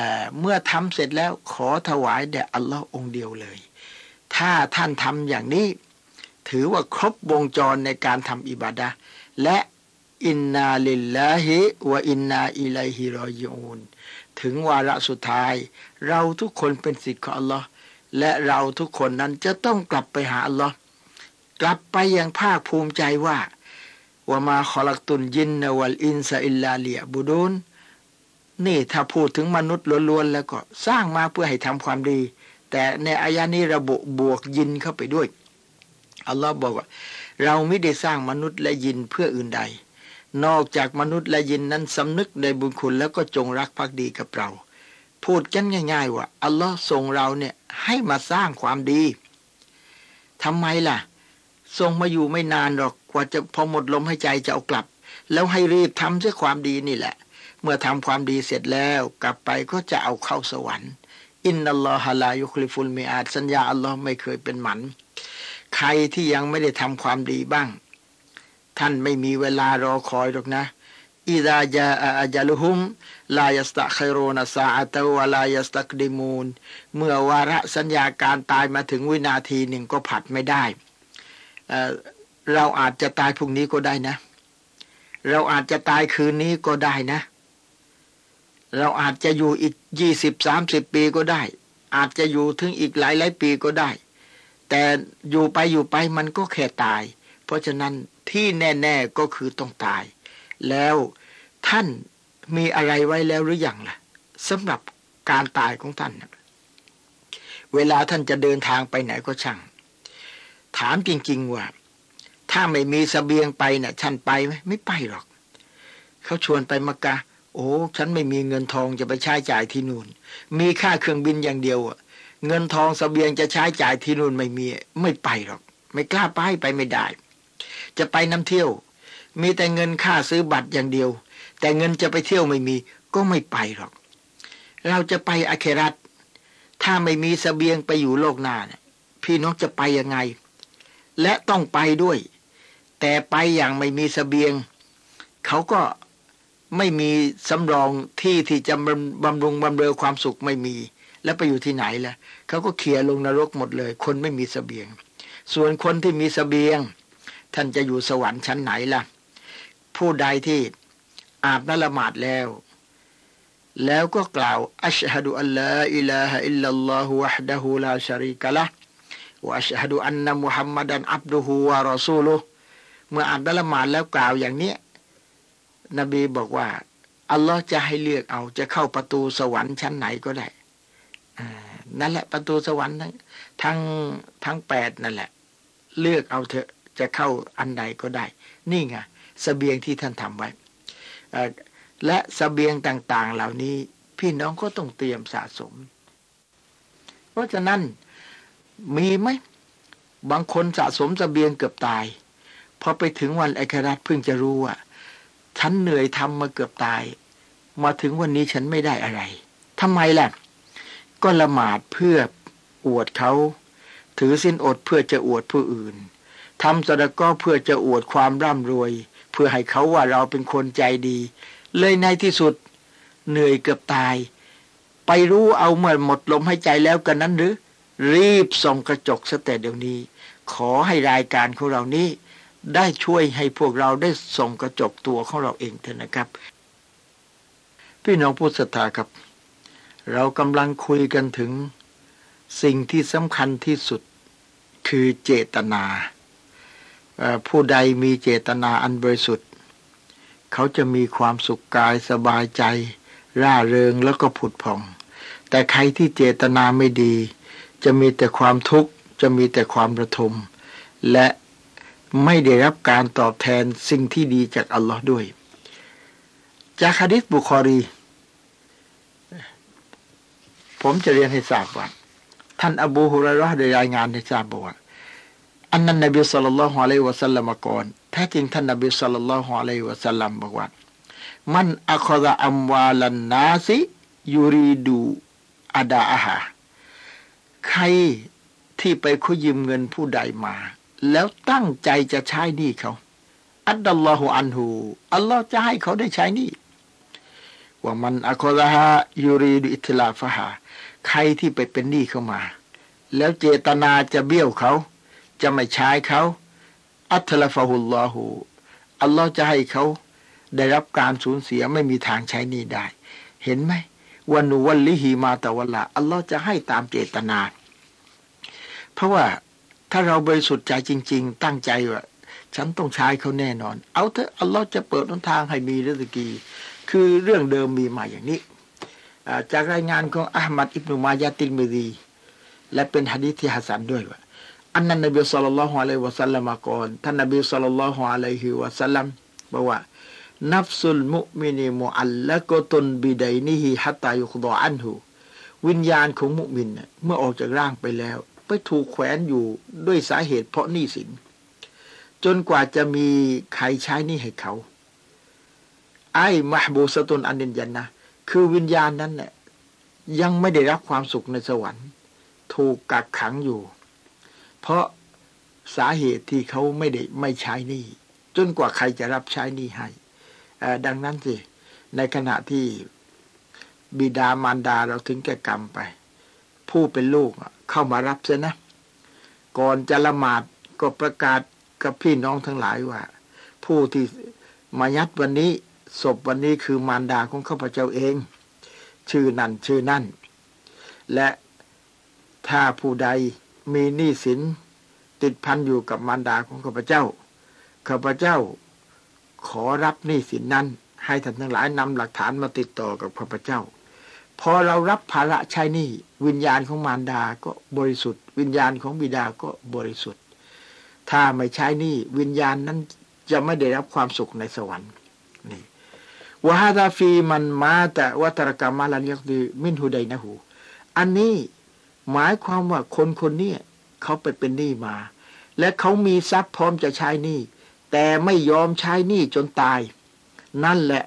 A: เมื่อทำเสร็จแล้วขอถวายแด่อัลลอฮ์องเดียวเลย ถ้าท่านทำอย่างนี้ ถือว่าครบวงจรในการทำอิบาดะและอินนาลิลลาฮิวะอินนาอิลัยฮิรอยูนถึงวาระสุดท้าย เราทุกคนเป็นสิทธิ์ของอัลลอฮ์และเราทุกคนนั้นจะต้องกลับไปหาอัลลอฮ์กลับไปอย่างภาคภูมิใจว่า ว่ามาขอลักตุนยินนวัลอินซาอิลลาเลียบุดูนนี่ถ้าพูดถึงมนุษย์ล้วนๆแล้วก็สร้างมาเพื่อให้ทำความดี แต่ในอายานี้ระบุบวกยินเข้าไปด้วย อัลลอฮ์บอกว่า เราไม่ได้สร้างมนุษย์และยินเพื่ออื่นใด นอกจากมนุษย์และยินนั้นสำนึกในบุญคุณแล้วก็จงรักภักดีกับเรา พูดกันง่าย ๆ ว่า อัลลอฮ์ทรงเราเนี่ยให้มาสร้างความดีทำไมล่ะ ทรงมาอยู่ไม่นานหรอกกว่าจะพอหมดลมหายใจจะเอากลับ แล้วให้รีบทำเสียความดีนี่แหละ เมื่อทำความดีเสร็จแล้วกลับไปก็จะเอาเข้าสวรรค์ อินนัลลอฮะลายุคลิฟุลมีอาจสัญญาอัลลอฮ์ไม่เคยเป็นหมัน ใครที่ยังไม่ได้ทำความดีบ้าง ท่านไม่มีเวลารอคอยหรอกนะอิดาจาอาจาลุฮุมลายสตะคโรนาซาอัตวลายสตักดิมูนเมื่อวาระสัญญาการตายมาถึงวินาทีหนึ่งก็ผัดไม่ได้ เราอาจจะตายพรุ่งนี้ก็ได้นะ เราอาจจะตายคืนนี้ก็ได้นะ เราอาจจะอยู่อีกยี่สิบสามสิบปีก็ได้ อาจจะอยู่ถึงอีกหลายหลายปีก็ได้ แต่อยู่ไปอยู่ไปมันก็แค่ตาย เพราะฉะนั้นที่แน่ ๆก็คือต้องตาย แล้วท่านมีอะไรไว้แล้วหรืออยังล่ะสำหรับการตายของท่าน เวลาท่านจะเดินทางไปไหนก็ช่าง ถามจริง ๆ ว่า ถ้าไม่มีสเสบียงไปนะ่ะท่านไปไหมไม่ไปหรอก เขาชวนไปมักกะ โอ้ฉันไม่มีเงินทองจะไปใช้จ่ายที่นู่น มีค่าเครื่องบินอย่างเดียวอะเงินทองสเสบียงจะใช้จ่ายที่นู่นไม่มี ไม่ไปหรอก ไม่กล้าไปไปไม่ได้ จะไปน้ำเที่ยว มีแต่เงินค่าซื้อบัตรอย่างเดียว แต่เงินจะไปเที่ยวไม่มี ก็ไม่ไปหรอก เราจะไปอาเครัตถ้าไม่มีสเสบียงไปอยู่โลกหน้าเนี่ยพี่น้องจะไปยังไง และต้องไปด้วย แต่ไปอย่างไม่มีสเสบียง เขาก็ไม่มีสำรองที่ที่จะบำรุงบำเรอความสุขไม่มี แล้วไปอยู่ที่ไหนล่ะเขาก็เขี่ยลงนรกหมดเลย คนไม่มีสเสบียง ส่วนคนที่มีสเสบียง ท่านจะอยู่สวรรค์ชั้นไหนล่ะ ผู้ใดที่อาบน้ำละหมาดแล้วแล้วก็กล่าวอัชฮะดุอัลลอฮ์อิลาฮะอิลลัลลอฮุวะฮดะฮูลาชาริกะละ วะอัชฮะดุอันนะมุฮัมมัดันอับดุฮูวะรอซูลุเมื่ออ่านละหมาดแล้วกล่าวอย่างเนี้ยนบีบอกว่า อัลลอฮ์จะให้เลือกเอา จะเข้าประตูสวรรค์ชั้นไหนก็ได้นั่นแหละประตูสวรรค์ทั้งทั้งทั้งแปดนั่นแหละ เลือกเอาเถอะจะเข้าอันใดก็ได้ นี่ไงสเสบียงที่ท่านทำไว้ และสเสบียงต่าง ๆ เหล่านี้ พี่น้องก็ต้องเตรียมสะสม เพราะฉะนั้น มีไหม บางคนสะสมสเสบียงเกือบตาย พอไปถึงวันไอครัตเพิ่งจะรู้ว่าฉันเหนื่อยทำมาเกือบตาย มาถึงวันนี้ฉันไม่ได้อะไรทำไมล่ะ ก็ละหมาดเพื่ออวดเขา ถือสิ้นอดเพื่อจะอวดผู้อื่นทำสดก็เพื่อจะอวดความร่ำรวย เพื่อให้เขาว่าเราเป็นคนใจดี เลยในที่สุด เหนื่อยเกือบตาย ไปรู้เอาเมื่อหมดลมหายใจแล้วกันนั้นหรือ รีบส่องกระจกสแต่เดี๋ยวนี้ ขอให้รายการของเรานี้ ได้ช่วยให้พวกเราได้ส่องกระจกตัวของเราเองเถอะนะครับ พี่น้องผู้ศรัทธาครับ เรากำลังคุยกันถึง สิ่งที่สำคัญที่สุดคือเจตนา ผู้ใดมีเจตนาอันบริสุทธิ์ เขาจะมีความสุขกายสบายใจ ร่าเริงแล้วก็ผุดผ่อง แต่ใครที่เจตนาไม่ดี จะมีแต่ความทุกข์จะมีแต่ความระทม และไม่ได้รับการตอบแทนสิ่งที่ดีจากอัลลอฮ์ด้วย จากฮะดิษบุคอรี ผมจะเรียนให้ทราบว่า ท่านอบูฮุรารห์ได้รายงานให้ทราบบอกว่าอันนั้นนบีสุลต่านละฮ์อะลัยวะสัลลัมก่อนแท้จริงท่านนบีสุลต่านละฮ์อะลัยวะสัลลัมบอกว่ามันอัคดะอัมวาลันนาซิยูรีดูอาดาอาหา ใครที่ไปคุยืมเงินผู้ใดมา แล้วตั้งใจจะใช้หนี้เขา อัลลอฮฺอันหูอัลลอฮ์จะให้เขาได้ใช้หนี้ว่ามันอัคดะฮะยูรีดอิทลาฟะฮาใครที่ไปเป็นหนี้เข้ามา แล้วเจตนาจะเบี้ยวเขา จะไม่ใช้เขา อัตลฟะฮุลลอฮูอัลลอฮ์จะให้เขาได้รับการสูญเสียไม่มีทางใช้นี้ได้ เห็นไหม วันนุวันลิฮีมาตะวันละอัลลอฮ์จะให้ตามเจตนา เพราะว่าถ้าเราบริสุทธิ์ใจจริง ๆ ตั้งใจว่า ฉันต้องใช้เขาแน่นอน เอาเถอะอัลลอฮ์จะเปิดหนทางให้มีริสกี คือเรื่องเดิมมีมาอย่างนี้จากรายงานของอัลมัดอิบนุมายาติลมิดี และเป็นฮะดีที่ฮัสันด้วยว่าอันนั้นนบีสุลต่านละฮ์อะลัยวะสัลลัมก่อนท่านนบีสุลต่านละฮ์อะลัยฮิวะสัลลัมบอกว่า นัฟสุลมุมินีมุอัลละกตุนบิดัยนิฮิฮัตตายุคดออันหูวิญญาณของมุมินเมื่อออกจากร่างไปแล้ว ไปถูกแขวนอยู่ด้วยสาเหตุเพราะหนี้สิน จนกว่าจะมีใครใช้หนี้ให้เขา ไอ้มหบูสตุนอันเดนยันนะคือวิญญาณนั้นเนี่ยยังไม่ได้รับความสุขในสวรรค์ ถูกกักขังอยู่ เพราะสาเหตุที่เขาไม่ได้ไม่ใช้นี่จนกว่าใครจะรับใช้นี่ให้ ดังนั้นสิ ในขณะที่บิดามารดาเราถึงแก่กรรมไป ผู้เป็นลูกเข้ามารับเสียนะ ก่อนจะละหมาดก็ประกาศกับพี่น้องทั้งหลายว่า ผู้ที่มายัดวันนี้ศพวันนี้คือมารดาของข้าพเจ้าเอง ชื่อนั่นชื่อนั่น และถ้าผู้ใดมีหนี้สินติดพันอยู่กับมารดาของข้าพเจ้าข้าพเจ้า ขอรับหนี้สินนั้น ให้ท่านทั้งหลายนำหลักฐานมาติดต่อกับข้าพเจ้า พอเรารับภาระใช้หนี้วิญญาณของมารดาก็บริสุทธิ์ วิญญาณของบิดาก็บริสุทธิ์ ถ้าไม่ใช้หนี้วิญญาณนั้นจะไม่ได้รับความสุขในสวรรค์นี่วะฮาดาฟีมันมาแต่วัตรกรรมมาลันยักดีมินหูใดนะหู อันนี้หมายความว่าคนคนนี้เขาไปเป็นหนี้มา และเขามีทรัพย์พร้อมจะใช้หนี้ แต่ไม่ยอมใช้หนี้จนตาย นั่นแหละ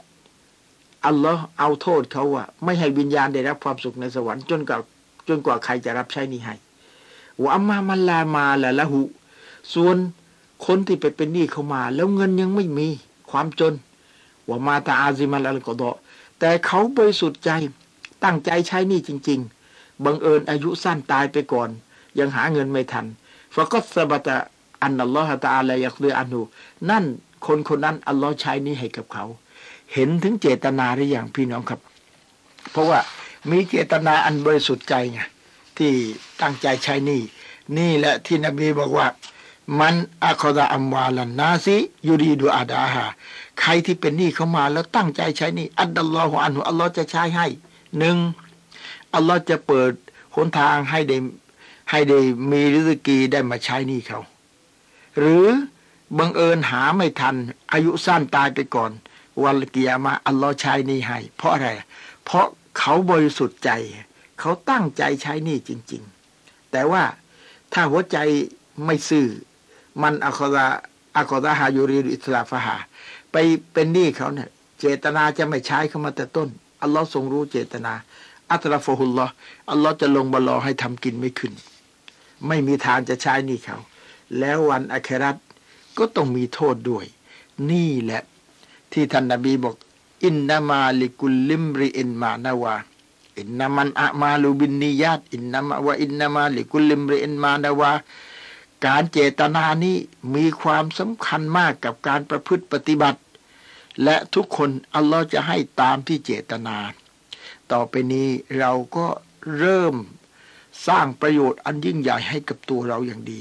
A: อัลลอฮ์เอาโทษเขาว่าไม่ให้วิญญาณได้รับความสุขในสวรรค์จนกว่าจนกว่าใครจะรับใช้นี้ให้ว่ามามันลามาละละหุส่วนคนที่ไปเป็นหนี้เขามา แล้วเงินยังไม่มีความจนว่ามาตาอาซิมันละกดอแต่เขาบริสุทธิ์ใจตั้งใจใช้หนี้จริง ๆ บังเอิญอายุสั้นตายไปก่อน ยังหาเงินไม่ทันฟะก็สบตะ อันอัลลอฮฺตาอะไรยักเดืออันูนั่นคนคนนั้นอัลลอฮ์ใช้นี้ให้กับเขา เห็นถึงเจตนาหรือยังพี่น้องครับ เพราะว่ามีเจตนาอันบริสุทธิ์ใจไงที่ตั้งใจใช้นี่ นี่แหละที่นบีบอกว่า มันอัคดาอัมวาลันนาซิยูดีดูอาดาฮาใครที่เป็นหนี้เข้ามาแล้วตั้งใจใช้นี่อัลลอฮฺอันหุอัลลอฮ์จะใช้ให้หนึ่งอัลลอฮ์จะเปิดหนทางให้ได้ให้ได้มีริสกีได้มาใช้นี้เขา หรือบังเอิญหาไม่ทัน อายุสั้นตายไปก่อน วันเกียมาอัลลอฮ์ใช้นี่ให้ เพราะอะไร เพราะเขาบริสุทธิ์ใจ เขาตั้งใจใช้นี่จริง ๆ แต่ว่าถ้าหัวใจไม่ซื่อ มันอัคราอัคราฮายูรีอิสลาฟหา ไปเป็นหนี้เขาเนี่ยเจตนาจะไม่ใช้เขามาแต่ต้น อัลลอฮ์ทรงรู้เจตนา อัตราฟฮุลลออัลลอฮ์จะลงบลอให้ทำกินไม่ขึ้น ไม่มีทางจะใช้นี่เขา แล้ววันอัคราตก็ต้องมีโทษด้วย นี่แหละ ที่ท่านนาบีบอก อินนามาลิกุลลิมริอินมานาวาอินนามันอะมาลูบินนียาตอินนามาวะอินนามาลิกุลลิมริอินมานาวาการเจตนานี้มีความสำคัญมากกับการประพฤติปฏิบัติ และทุกคนอัลลอฮ์จะให้ตามที่เจตนา ต่อไปนี้เราก็เริ่มสร้างประโยชน์อันยิ่งใหญ่ให้กับตัวเราอย่างดี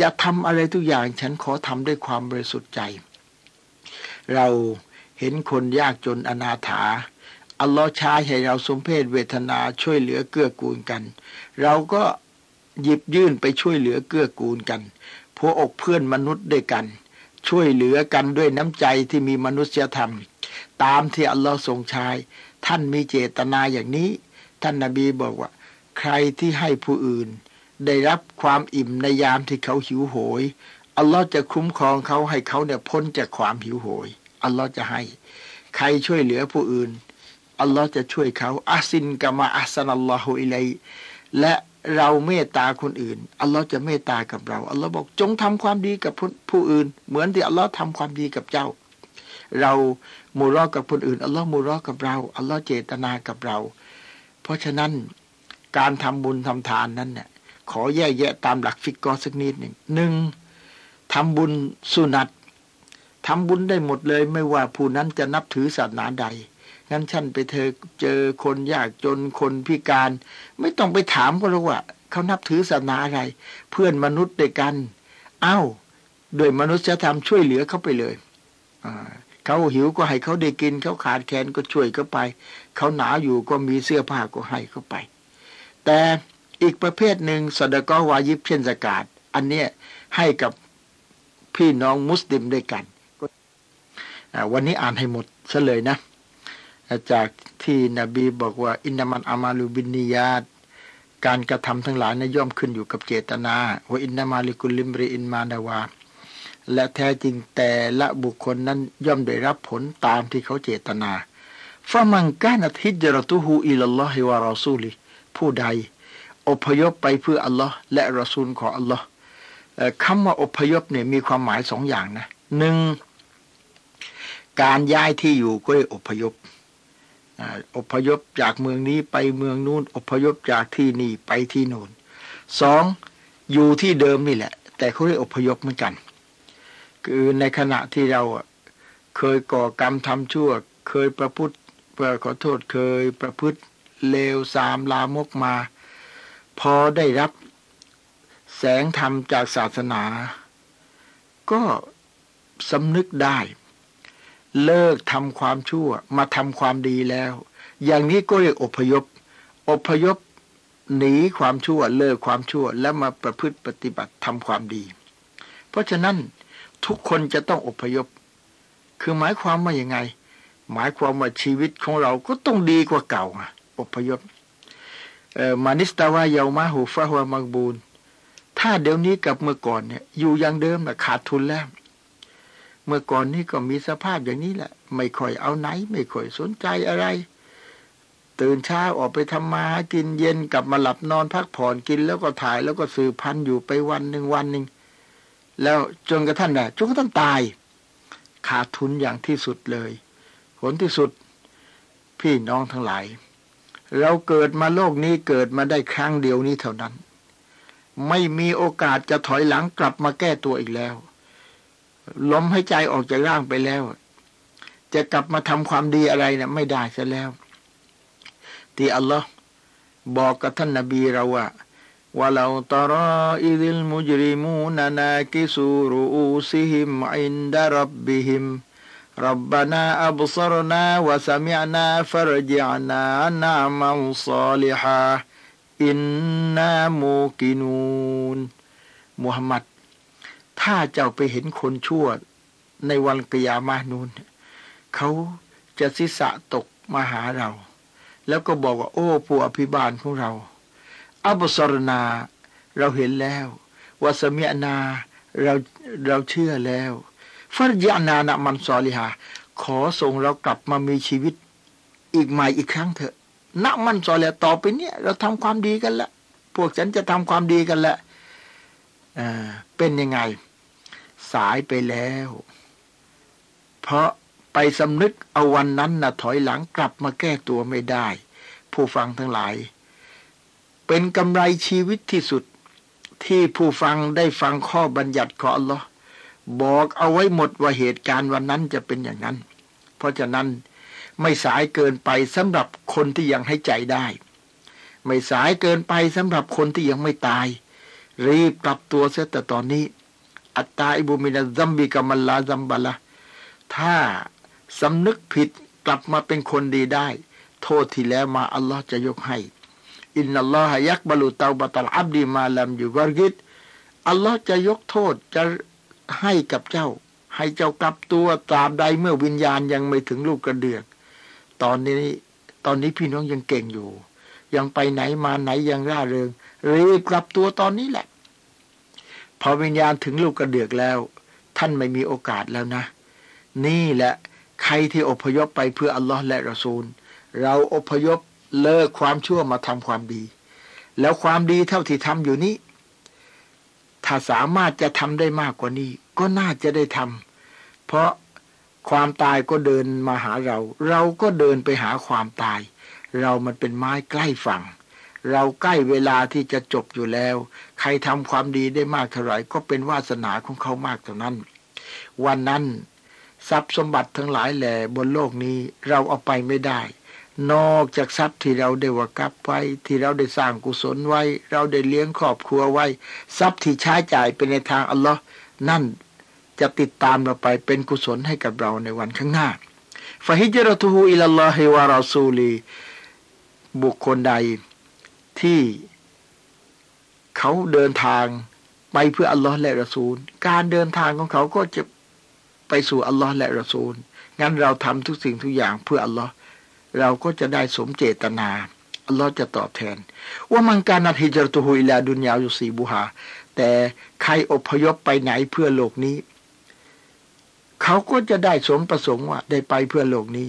A: จะทำอะไรทุกอย่างฉันขอทำด้วยความบริสุทธิ์ใจ เราเห็นคนยากจนอนาถาอัลลอฮ์ใช้ให้เราสมเพศเวทนาช่วยเหลือเกื้อกูลกัน เราก็หยิบยื่นไปช่วยเหลือเกื้อกูลกันพวอกเพื่อนมนุษย์ด้วยกัน ช่วยเหลือกันด้วยน้ำใจที่มีมนุษยธรรม ตามที่อัลลอฮ์ทรงใช้ท่านมีเจตนาอย่างนี้ ท่านนาบีบอกว่า ใครที่ให้ผู้อื่น ได้รับความอิ่มในยามที่เขาหิวโหย อัลลอฮ์จะคุ้มครองเขาให้เขาเนี่ยพ้นจากความหิวโหย อัลลอฮ์จะให้ ใครช่วยเหลือผู้อื่น อัลลอฮ์จะช่วยเขาอาซินกามาอัสนัลลอฮุอิเลและเราเมตตาคนอื่น อัลลอฮ์จะเมตตากับเรา อัลลอฮ์บอกจงทำความดีกับผู้อื่น เหมือนที่อัลลอฮ์ทำความดีกับเจ้า เรามูรอกับคนอื่น อัลลอฮ์มูรอกับเรา อัลลอฮ์เจตนากับเรา เพราะฉะนั้นการทำบุญทำทานนั้นเนี่ย ขอแยกแยะตามหลักฟิกกอสักนิดหนึ่งหนึ่งทำบุญสุนัตทำบุญได้หมดเลย ไม่ว่าผู้นั้นจะนับถือศาสนาใดงั้นฉันไปเธอเจอคนยากจนคนพิการ ไม่ต้องไปถามเขาหรอกว่าเขานับถือศาสนาอะไร เพื่อนมนุษย์ด้วยกัน เอา้าโดยมนุษยธรรมช่วยเหลือเขาไปเลยเขาหิวก็ให้เขาได้กินเขาขาดแคลนก็ช่วยเขาไป เขาหนาวอยู่ก็มีเสื้อผ้าก็ให้เขาไป แต่ อีกประเภทหนึ่งสดก็วายิบเช่นสกาดอันเนี้ยให้กับพี่น้องมุสลิมด้วยกัน วันนี้อ่านให้หมดเฉลยนะ จากที่นบีบอกว่า อินนามันอามาลูบินียาตการกระทำทั้งหลายนะย่อมขึ้นอยู่กับเจตนาว่าอินนามาลิกุลิมรีอินมานาวา และแท้จริงแต่ละบุคคลนั้นย่อมได้รับผลตามที่เขาเจตนาฟามังกานัทิจรตุฮูอิลลอฮิวะรอซูลิผู้ใด อพยพไปเพื่ออัลลอฮ์และรอซูลของอัลลอฮ์คำว่าอพยพเนี่ยมีความหมายสองอย่างนะหนึ่งการย้ายที่อยู่ก็เรียกอพยพอพยพจากเมืองนี้ไปเมืองนู้นอพยพจากที่นี่ไปที่นู่นสองอยู่ที่เดิมนี่แหละ แต่เขาเรียกอพยพเหมือนกัน คือในขณะที่เราเคยก่อกรรมทำชั่ว เคยประพฤติขอโทษเคยประพฤติเลวสามลามกมา พอได้รับแสงธรรมจากศาสนา ก็สำนึกได้ เลิกทำความชั่วมาทำความดีแล้ว อย่างนี้ก็เรียกอพยพ อพยพหนีความชั่วเลิกความชั่วแล้วมาประพฤติปฏิบัติทำความดี เพราะฉะนั้นทุกคนจะต้องอพยพ คือหมายความว่าอย่างไง หมายความว่าชีวิตของเราก็ต้องดีกว่าเก่าอพยพ มานิสตาวายามาหูฟาหัวมักบูลถ้าเดี๋ยวนี้กับเมื่อก่อนเนี่ย อยู่อย่างเดิมนะขาดทุนแล้ว เมื่อก่อนนี่ก็มีสภาพอย่างนี้แหละ ไม่ค่อยเอาไหน ไม่ค่อยสนใจอะไร ตื่นเช้าออกไปทำมากินเย็นกลับมาหลับนอนพักผ่อนกินแล้วก็ถ่ายแล้วก็สืบพันธุ์อยู่ไปวันหนึ่งวันหนึ่งแล้วจนกระทั่งน่ะจนกระทั่งตาย ขาดทุนอย่างที่สุดเลย ผลที่สุดพี่น้องทั้งหลาย เราเกิดมาโลกนี้เกิดมาได้ครั้งเดียวนี้เท่านั้น ไม่มีโอกาสจะถอยหลังกลับมาแก้ตัวอีกแล้ว ลมหายใจออกจากร่างไปแล้ว จะกลับมาทำความดีอะไรเนี่ยไม่ได้ซะแล้ว ที่อัลลอฮ์บอกกับท่านนบีเราว่าولو ترى إذ المجرمون ناكسو رؤوسهم عند ربهم ربنا أبصرنا وسمعنا فرجعنا نعمل صالحا อินนาโมกินูนมุฮัมมัด ถ้าเจ้าไปเห็นคนชั่วในวันกิยามานูนเขาจะศิษะตกมาหาเรา แล้วก็บอกว่า โอ้ผู้อภิบาลของเรา อับสรนาเราเห็นแล้ววาสมีนาเราเราเชื่อแล้ว ฟัรยานานะมันซอลิฮาขอส่งเรากลับมามีชีวิตอีกใหม่อีกครั้งเถอะนักมันซอแล้วต่อไปเนี่ย เราทำความดีกันละ พวกฉันจะทำความดีกันละเป็นยังไง สายไปแล้ว เพราะไปสำนึกเอาวันนั้นนะถอยหลังกลับมาแก้ตัวไม่ได้ ผู้ฟังทั้งหลาย เป็นกำไรชีวิตที่สุดที่ผู้ฟังได้ฟังข้อบัญญัติของอัลลอฮ์ บอกเอาไว้หมดว่าเหตุการณ์วันนั้นจะเป็นอย่างนั้น เพราะฉะนั้นไม่สายเกินไปสำหรับคนที่ยังหายใจได้ ไม่สายเกินไปสำหรับคนที่ยังไม่ตาย รีบกลับตัวเสียแต่ตอนนี้ التائب من الذنب كمن لا ذنب له ถ้าสำนึกผิดกลับมาเป็นคนดีได้ โทษที่แล้วมาอัลลอฮ์จะยกให้ إن الله يقبل توبة العبد ما لم يغرغر อัลลอฮ์จะยกโทษจะ ให้กับเจ้า ให้เจ้ากลับตัวตาบใดเมื่อวิญญาณยังไม่ถึงลูกกระเดือก ตอนนี้ ตอนนี้พี่น้องยังเก่งอยู่ ยังไปไหนมาไหนยังร่าเริงรีบกลับตัวตอนนี้แหละ พอวิญญาณถึงลูกกระเดือกแล้ว ท่านไม่มีโอกาสแล้วนะ นี่แหละใครที่อพยพไปเพื่ออัลลอฮ์และรอซูล เราอพยพเลิกความชั่วมาทำความดี แล้วความดีเท่าที่ทำอยู่นี้ ถ้าสามารถจะทำได้มากกว่านี้ ก็น่าจะได้ทำเพราะความตายก็เดินมาหาเรา เราก็เดินไปหาความตาย เรามันเป็นไม้ใกล้ฝั่ง เราใกล้เวลาที่จะจบอยู่แล้ว ใครทำความดีได้มากเท่าไหร่ก็เป็นวาสนาของเขามากเท่านั้น วันนั้นทรัพย์สมบัติทั้งหลายแหล่บนโลกนี้เราเอาไปไม่ได้ นอกจากทรัพย์ที่เราได้วกับไว้ ที่เราได้สร้างกุศลไว้ เราได้เลี้ยงครอบครัวไว้ ทรัพย์ที่ใช้จ่ายเป็นในทางอัลลอฮ์ นั่นจะติดตามเราไปเป็นกุศลให้กับเราในวันข้างหน้าฟาฮิจรตุฮูอิลลอฮิวาราซูลี บุคคลใดที่เขาเดินทางไปเพื่ออัลลอฮ์และรอซูล การเดินทางของเขาก็จะไปสู่อัลลอฮ์และรอซูล งั้นเราทำทุกสิ่งทุกอย่างเพื่ออัลลอฮ์เราก็จะได้สมเจตนา อัลลอฮ์จะตอบแทน ว่ามันการนัดฮิจรตุฮูอิลาดุนยาอยู่สีบุหา แต่ใครอพยพไปไหนเพื่อโลกนี้ เขาก็จะได้สมประสงค์ว่าได้ไปเพื่อโลกนี้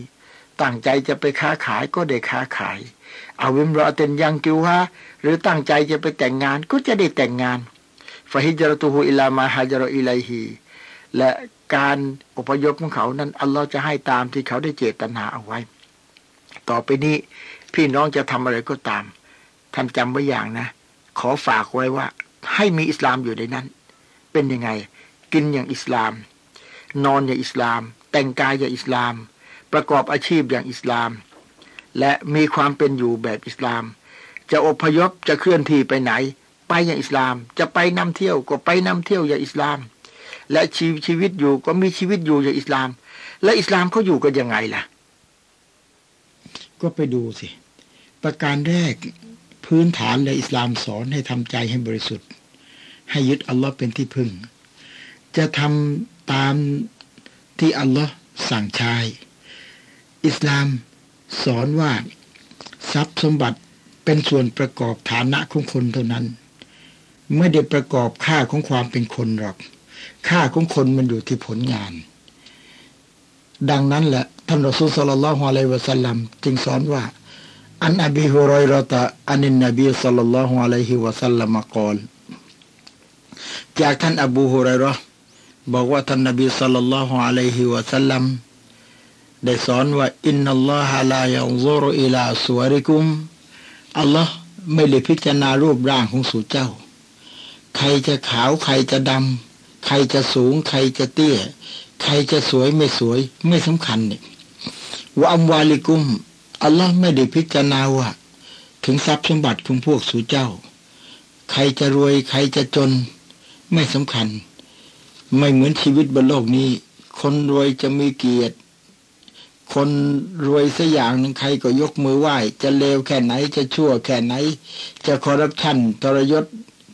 A: ตั้งใจจะไปค้าขายก็ได้ค้าขาย เอาวิมรอเตนยังกิวฮะหรือตั้งใจจะไปแต่งงานก็จะได้แต่งงานฟาฮิจรตุฮูอิลามาฮาจรอิไลฮีและการอพยพของเขานั้นอัลลอฮ์จะให้ตามที่เขาได้เจตนาเอาไว้ ต่อไปนี้พี่น้องจะทำอะไรก็ตามท่านจำไว้อย่างนะ ขอฝากไว้ว่า ให้มีอิสลามอยู่ในนั้น เป็นยังไง กินอย่างอิสลาม นอนอย่างอิสลาม แต่งกายอย่างอิสลาม ประกอบอาชีพอย่างอิสลาม และมีความเป็นอยู่แบบอิสลาม จะอพยพจะเคลื่อนที่ไปไหน ไปอย่างอิสลาม จะไปนำเที่ยวก็ไปนำเที่ยวอย่างอิสลาม และชีชีวิตอยู่ก็มีชีวิตอยู่อย่างอิสลาม และอิสลามเขาอยู่กันยังไงล่ะ ก็ไปดูสิ ประการแรก พื้นฐานเลยอิสลามสอนให้ทำใจให้บริสุทธิ์ ให้ยึดอัลลอฮ์เป็นที่พึ่ง จะทำตามที่อัลลอฮ์สั่งใช้อิสลามสอนว่าทรัพย์สมบัติเป็นส่วนประกอบฐานะของคนเท่านั้น ไม่ได้ประกอบค่าของความเป็นคนหรอก ค่าของคนมันอยู่ที่ผลงาน ดังนั้นแหละท่านรอซูลสลลัลลอฮุอะลัยวะสัลลัมจึงสอนว่า อันอบีฮุรอยรตะอันินนบีสัลลัลลอฮุอะลัยฮิวะสัลลัมกอลจากท่านอบูฮุรรอบอกว่าท่านนบีสัลลัลลอฮุอะลัยฮิวะสัลลัมได้สอนว่าอินนัลลอฮะลายันซุรอิลาสวริกุมอัลลอฮ์ไม่ได้พิจารณารูปร่างของสู่เจ้า ใครจะขาวใครจะดำใครจะสูง ใครจะเตี้ย ใครจะสวยไม่สวยไม่สำคัญเนี่ยว่าอัมวาลิกุม อัลลอฮ์ไม่ได้พิจารณาว่าถึงทรัพย์สมบัติของพวกสู่เจ้า ใครจะรวยใครจะจนไม่สำคัญ ไม่เหมือนชีวิตบนโลกนี้ คนรวยจะมีเกียรติ คนรวยสัอย่างหนึ่งใครก็ยกมือไหว้ จะเลวแค่ไหนจะชั่วแค่ไหน จะคอร์รัปชันทรยศ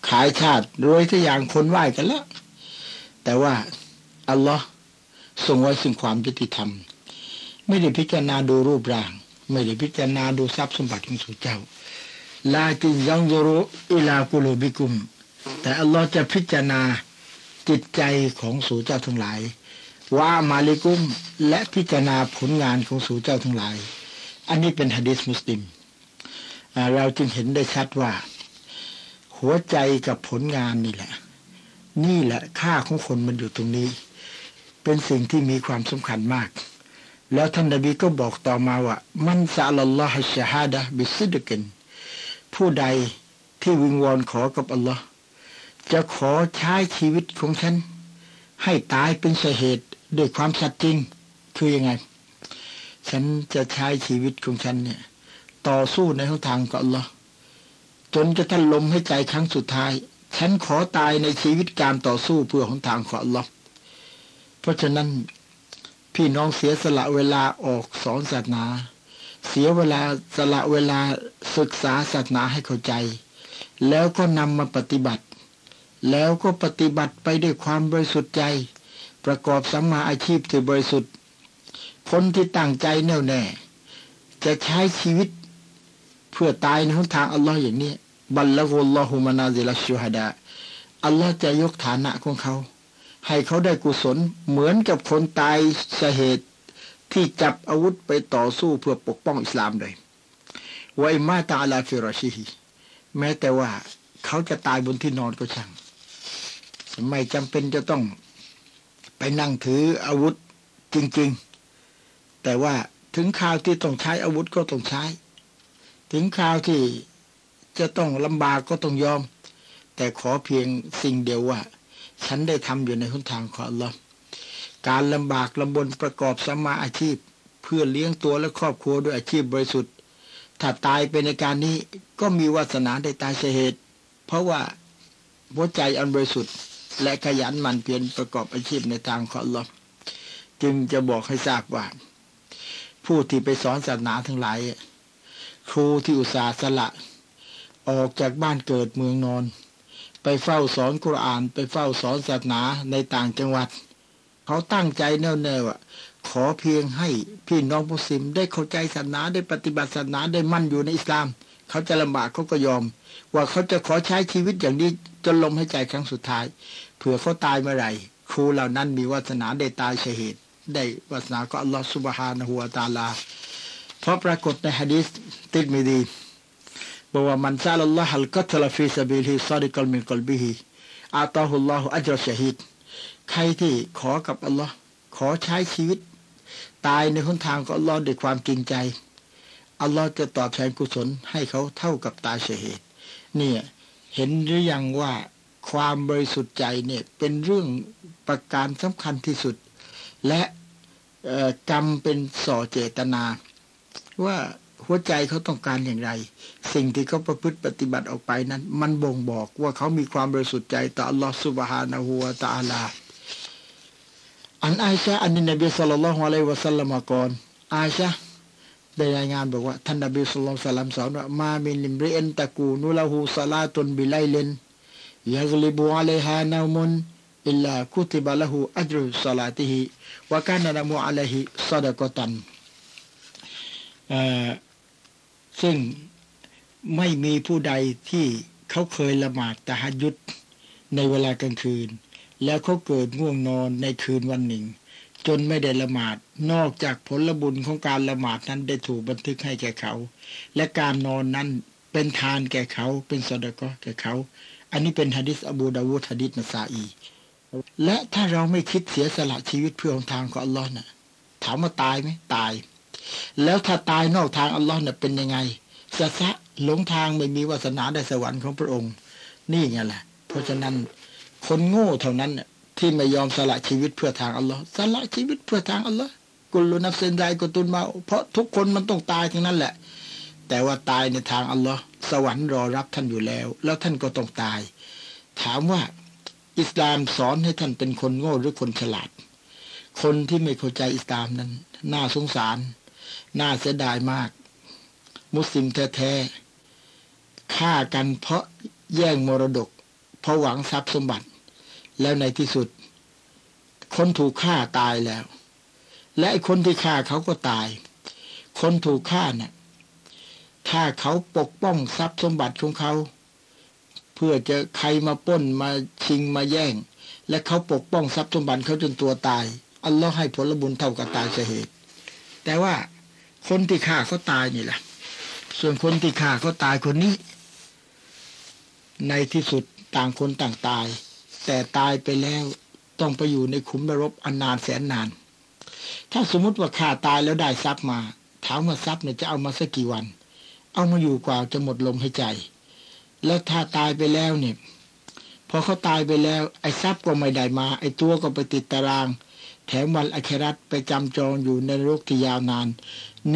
A: ขายชาติ รวยสัอย่างคนไหว้กันแล้ว แต่ว่าอัลลอฮ์ทรงไว้ซึ่งความยุติธรรม ไม่ได้พิจารณาดูรูปร่าง ไม่ได้พิจารณาดูทรัพย์สมบัติของสู่เจ้าลาจิยังโรุอิลากุลูบิกุม แต่อัลลอฮ์จะพิจารณาจิตใจของสู่เจ้าทั้งหลาย ว่ามาลิกุมและพิจารณาผลงานของสู่เจ้าทั้งหลาย อันนี้เป็นฮะดิษมุสลิมเราจึงเห็นได้ชัดว่า หัวใจกับผลงานนี่แหละ นี่แหละค่าของคนมันอยู่ตรงนี้ เป็นสิ่งที่มีความสำคัญมาก แล้วท่านนบีก็บอกต่อมาว่า มันซาลลอฮฺชฮาดะบิซิดกินผู้ใดที่วิงวอนขอกับอัลลอฮ์จะขอใช้ชีวิตของฉัน ให้ตายเป็นสาเหตุด้วยความสัตย์จริง คือยังไง ฉันจะใช้ชีวิตของฉันเนี่ย ต่อสู้ในทางกับอัลลอฮ์จนจะท่านลมให้ใจครั้งสุดท้าย ฉันขอตายในชีวิตการต่อสู้เพื่อของทางของอัลลอฮ์เพราะฉะนั้น พี่น้องเสียสละเวลาออกสอนศาสนา เสียเวลาสละเวลาศึกษาศาสนาให้เข้าใจ แล้วก็นำมาปฏิบัติ แล้วก็ปฏิบัติไปด้วยความบริสุทธิ์ใจ ประกอบสัมมาอาชีพที่บริสุทธิ์ คนที่ตั้งใจแน่วแน่ จะใช้ชีวิตเพื่อตายในหนทางอัลลอฮ์อย่างนี้ บัลละกุลลอฮุมานาซิลชูฮดาอัลลอฮ์จะยกฐานะของเขา ให้เขาได้กุศลเหมือนกับคนตายสาเหตุที่จับอาวุธไปต่อสู้เพื่อปกป้องอิสลามเลยไว้มาตาลาฟิรชีฮีแม้แต่ว่าเขาจะตายบนที่นอนก็ช่าง ไม่จำเป็นจะต้องไปนั่งถืออาวุธจริง ๆ แต่ว่าถึงข่าวที่ต้องใช้อาวุธก็ต้องใช้ ถึงข่าวที่จะต้องลำบากก็ต้องยอม แต่ขอเพียงสิ่งเดียวว่า ฉันได้ทำอยู่ในหนทางของอัลลอฮ์การลำบากลำบนประกอบสมาอาชีพ เพื่อเลี้ยงตัวและครอบครัวด้วยอาชีพบริสุทธิ์ ถ้าตายไปในการนี้ก็มีวาสนาได้ตายเสียเหตุ เพราะว่าหัวใจอันบริสุทธิ์ และขยันหมั่นเพียรประกอบอาชีพในทางของอัลลอฮ์จึงจะบอกให้ทราบว่า ผู้ที่ไปสอนศาสนาทั้งหลาย ครูที่อุตส่าห์สละ ออกจากบ้านเกิดเมืองนอน ไปเฝ้าสอนกุรอาน ไปเฝ้าสอนศาสนาในต่างจังหวัด เขาตั้งใจแน่วแน่ว่าขอเพียงให้พี่น้องมุสลิมได้เข้าใจศาสนาได้ปฏิบัติศาสนาได้มั่นอยู่ในอิสลาม เขาจะลำบากเขาก็ยอม ว่าเขาจะขอใช้ชีวิตอย่างนี้จนลมหายใจครั้งสุดท้ายเผื่อเขาตายเมื่อไหร่ครูเหล่านั้นมีวาสนาได้ตายเฉเหตุได้วาสนาก็อัลลอฮฺ سبحانه وتعالى เพราะปรากฏในฮะดีษติดมีดี บอกว่าمن سأل الله القتل في سبيله صادقا من قلبه أعطاه الله أجر شهيد ใครที่ขอกับอัลลอฮ์ขอใช้ชีวิต ตายในหนทางของอัลลอฮ์ด้วยความจริงใจอัลลอฮ์จะตอบแทนกุศลให้เขาเท่ากับตายชะฮีดเนี่ยเห็นหรือยังว่าความบริสุทธิ์ใจเนี่ยเป็นเรื่องประการสำคัญที่สุด และกรรมเป็นส่อเจตนา ว่า หัวใจเขาต้องการอย่างไร สิ่งที่เขาประพฤติปฏิบัติออกไปนั้น มันบ่งบอกว่าเขามีความบริสุทธิ์ใจต่ออัลลอฮฺสุบฮานะฮูวาตาลา อันอาชาอันนี้นบีสัลลัลลอฮุอะลัยวะสัลลัมก่อนอาชาได้รายงานบอกว่าท่านนบีสุลต่านสลัมสอนว่ามามินลิมเรนตะกูนุลาหูสลาตุนบิไลเลนยักลิบูอะลัยฮานามุนอิลลาคุติบะละหูอัจรุสลาติฮิวะกานะละมูอะลัยฮิซาดะกตัน ซึ่งไม่มีผู้ใดที่เขาเคยละหมาดตะฮัดยุดในเวลากลางคืน แล้วเขาเกิดง่วงนอนในคืนวันหนึ่ง จนไม่ได้ละหมาดนอกจากผลบุญของการละหมาดนั้นได้ถูกบันทึกให้แก่เขา และการนอนนั้นเป็นทานแก่เขาเป็นสดก็แก่เขา อันนี้เป็นฮะดิษอบูดาวูดฮะดิษนาซาอี และถ้าเราไม่คิดเสียสละชีวิตเพื่องทางของอัลลอฮ์น่ะถามว่าตายไหมตาย แล้วถ้าตายนอกทางอัลลอฮ์น่ะเป็นยังไงสะสะหลงทางไม่มีวาสนาได้สวรรค์ของพระองค์ นี่ไงแหละ เพราะฉะนั้นคนโง่เท่านั้นที่ไม่ยอมสละชีวิตเพื่อทางอัลลอฮ์สละชีวิตเพื่อทางอัลลอฮ์กุลุนับเซนไดกุตุนมา เพราะทุกคนมันต้องตายทั้งนั้นแหละ แต่ว่าตายในทางอัลลอฮ์สวรรค์รอรับท่านอยู่แล้ว แล้วท่านก็ต้องตาย ถามว่าอิสลามสอนให้ท่านเป็นคนโง่หรือคนฉลาด คนที่ไม่เข้าใจอิสลามนั้น น่าสงสาร น่าเสียดายมาก มุสลิมแท้ๆฆ่ากันเพราะแย่งมรดก เพราะหวังทรัพย์สมบัติ แล้วในที่สุด คนถูกฆ่าตายแล้ว และไอ้คนที่ฆ่าเขาก็ตาย คนถูกฆ่าเนะ่ยถ้าเขาปกป้องทรัพย์สมบัติของเขา เพื่อจะใครมาป้นมาชิงมาแย่ง และเขาปกป้องทรัพย์สมบัติเขาจนตัวตายอัลลอฮ์ให้ผลบุญเท่ากับตายเสียเหตุ แต่ว่า คนที่ฆ่าเขาตายนี่แหละ ส่วนคนที่ฆ่าเขาตายคนนี้ ในที่สุดต่างคนต่างตาย แต่ตายไปแล้วต้องไปอยู่ในขุมนรกอันนานแสนนาน ถ้าสมมติว่าฆ่าตายแล้วได้ทรัพย์มาถามว่าทรัพย์เนี่ยจะเอามาสักกี่วัน เอามาอยู่กว่าจะหมดลมหายใจ แล้วถ้าตายไปแล้วเนี่ยพอเขาตายไปแล้ว ไอ้ทรัพย์ก็ไม่ได้มา ไอ้ตัวก็ไปติดตาราง แถมวันอัครัตไปจำจองอยู่ในโลกที่ยาวนาน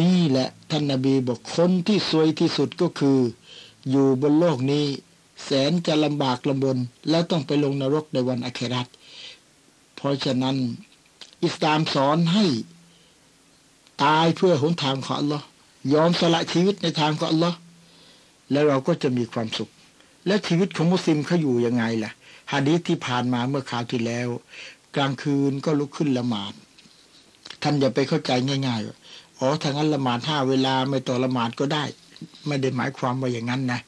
A: นี่แหละท่านนาบีบอกคนที่สวยที่สุดก็คือ อยู่บนโลกนี้ แสนจะลำบากลำบน แล้วต้องไปลงนรกในวันอัครัตเพราะฉะนั้น อิสลามสอนให้ ตายเพื่อหนทางของอัลลอฮ์ยอมสละชีวิตในทางของอัลลอฮ์แล้วเราก็จะมีความสุข และชีวิตของมุสลิมเขาอยู่ยังไงล่ะฮะดีที่ผ่านมาเมื่อคราวที่แล้ว กลางคืนก็ลุกขึ้นละหมาดท่านอย่าไปเข้าใจง่ายๆว่า อ๋อทางนั้นละหมาดห้าเวลาไม่ต่อละหมาดก็ได้ ไม่ได้หมายความว่าอย่างนั้นนะ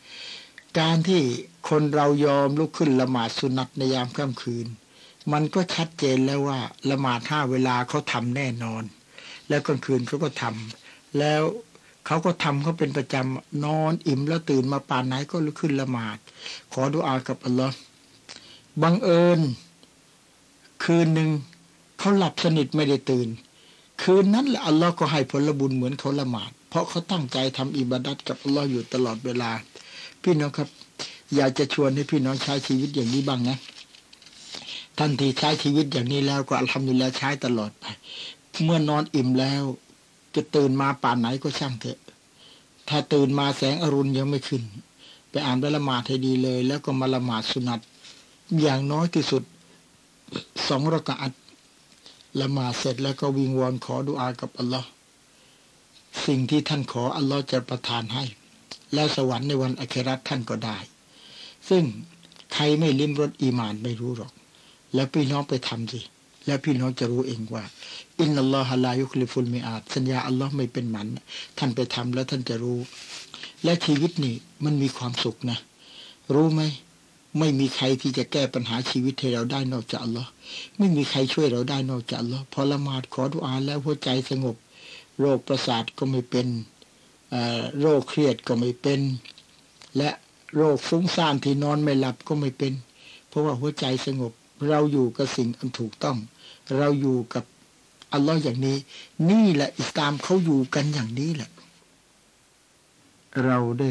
A: การที่คนเรายอมลุกขึ้นละหมาดสุนัตในยามค่ำคืน มันก็ชัดเจนแล้วว่าละหมาดห้าเวลาเขาทำแน่นอน แล้วกลางคืนเขาก็ทำแล้วเขาก็ทำเขาเป็นประจำนอนอิ่มแล้วตื่นมาป่านไหนก็ลุกขึ้นละหมาด ขอดุอากับอัลลอฮ์บังเอิญ คืนหนึ่งเขาหลับสนิทไม่ได้ตื่น คืนนั้นแหละอัลลอฮ์ก็ให้ผลบุญเหมือนเขาละหมาด เพราะเขาตั้งใจทำอิบาดัตกับอัลลอฮ์อยู่ตลอดเวลา พี่น้องครับ อยากจะชวนให้พี่น้องใช้ชีวิตอย่างนี้บ้างนะท่านที่ใช้ชีวิตอย่างนี้แล้วก็ทำอยู่แล้วใช้ตลอดไป เมื่อนอนอิ่มแล้ว จะตื่นมาป่านไหนก็ช่างเถอะ ถ้าตื่นมาแสงอรุณยังไม่ขึ้น ไปอ่านไปละหมาดให้ดีเลย แล้วก็มาละหมาดสุนัตอย่างน้อยที่สุดสองรากาต ละหมาดเสร็จแล้วก็วิงวอนขอดุอากับอัลลอฮ์สิ่งที่ท่านขออัลลอฮ์จะประทานให้ แล้วสวรรค์ในวันอัคราท่านก็ได้ ซึ่งใครไม่ลิ้มรสอีมานไม่รู้หรอก แล้วพี่น้องไปทำสิแล้วพี่น้องจะรู้เองว่า อินนัลลอฮะลายุคลิฟุลมีอาดสัญญาอัลลอฮ์ไม่เป็นหมันท่านไปทำแล้วท่านจะรู้ และชีวิตนี่มันมีความสุขนะ รู้ไหม ไม่มีใครที่จะแก้ปัญหาชีวิตให้เราได้นอกจากอัลลอฮ์ไม่มีใครช่วยเราได้นอกจากอัลลอฮ์พอละหมาดขอดุอาแล้วหัวใจสงบ โรคประสาทก็ไม่เป็นโรคเครียดก็ไม่เป็น และโรคฟุ้งซ่านที่นอนไม่หลับก็ไม่เป็น เพราะว่าหัวใจสงบ เราอยู่กับสิ่งอันถูกต้อง เราอยู่กับอัลลอฮ์อย่างนี้ นี่แหละอิสลามเขาอยู่กันอย่างนี้แหละ เราได้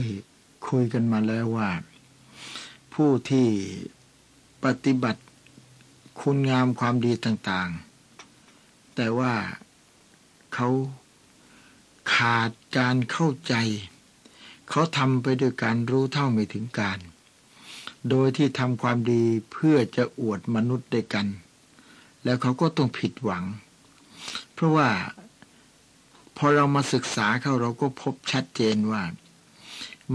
A: คุยกันมาแล้วว่า ผู้ที่ปฏิบัติคุณงามความดีต่างๆ แต่ว่าเขาขาดการเข้าใจ เขาทำไปด้วยการรู้เท่าไม่ถึงการ โดยที่ทำความดีเพื่อจะอวดมนุษย์ด้วยกัน แล้วเขาก็ต้องผิดหวัง เพราะว่าพอเรามาศึกษาเข้าเราก็พบชัดเจนว่า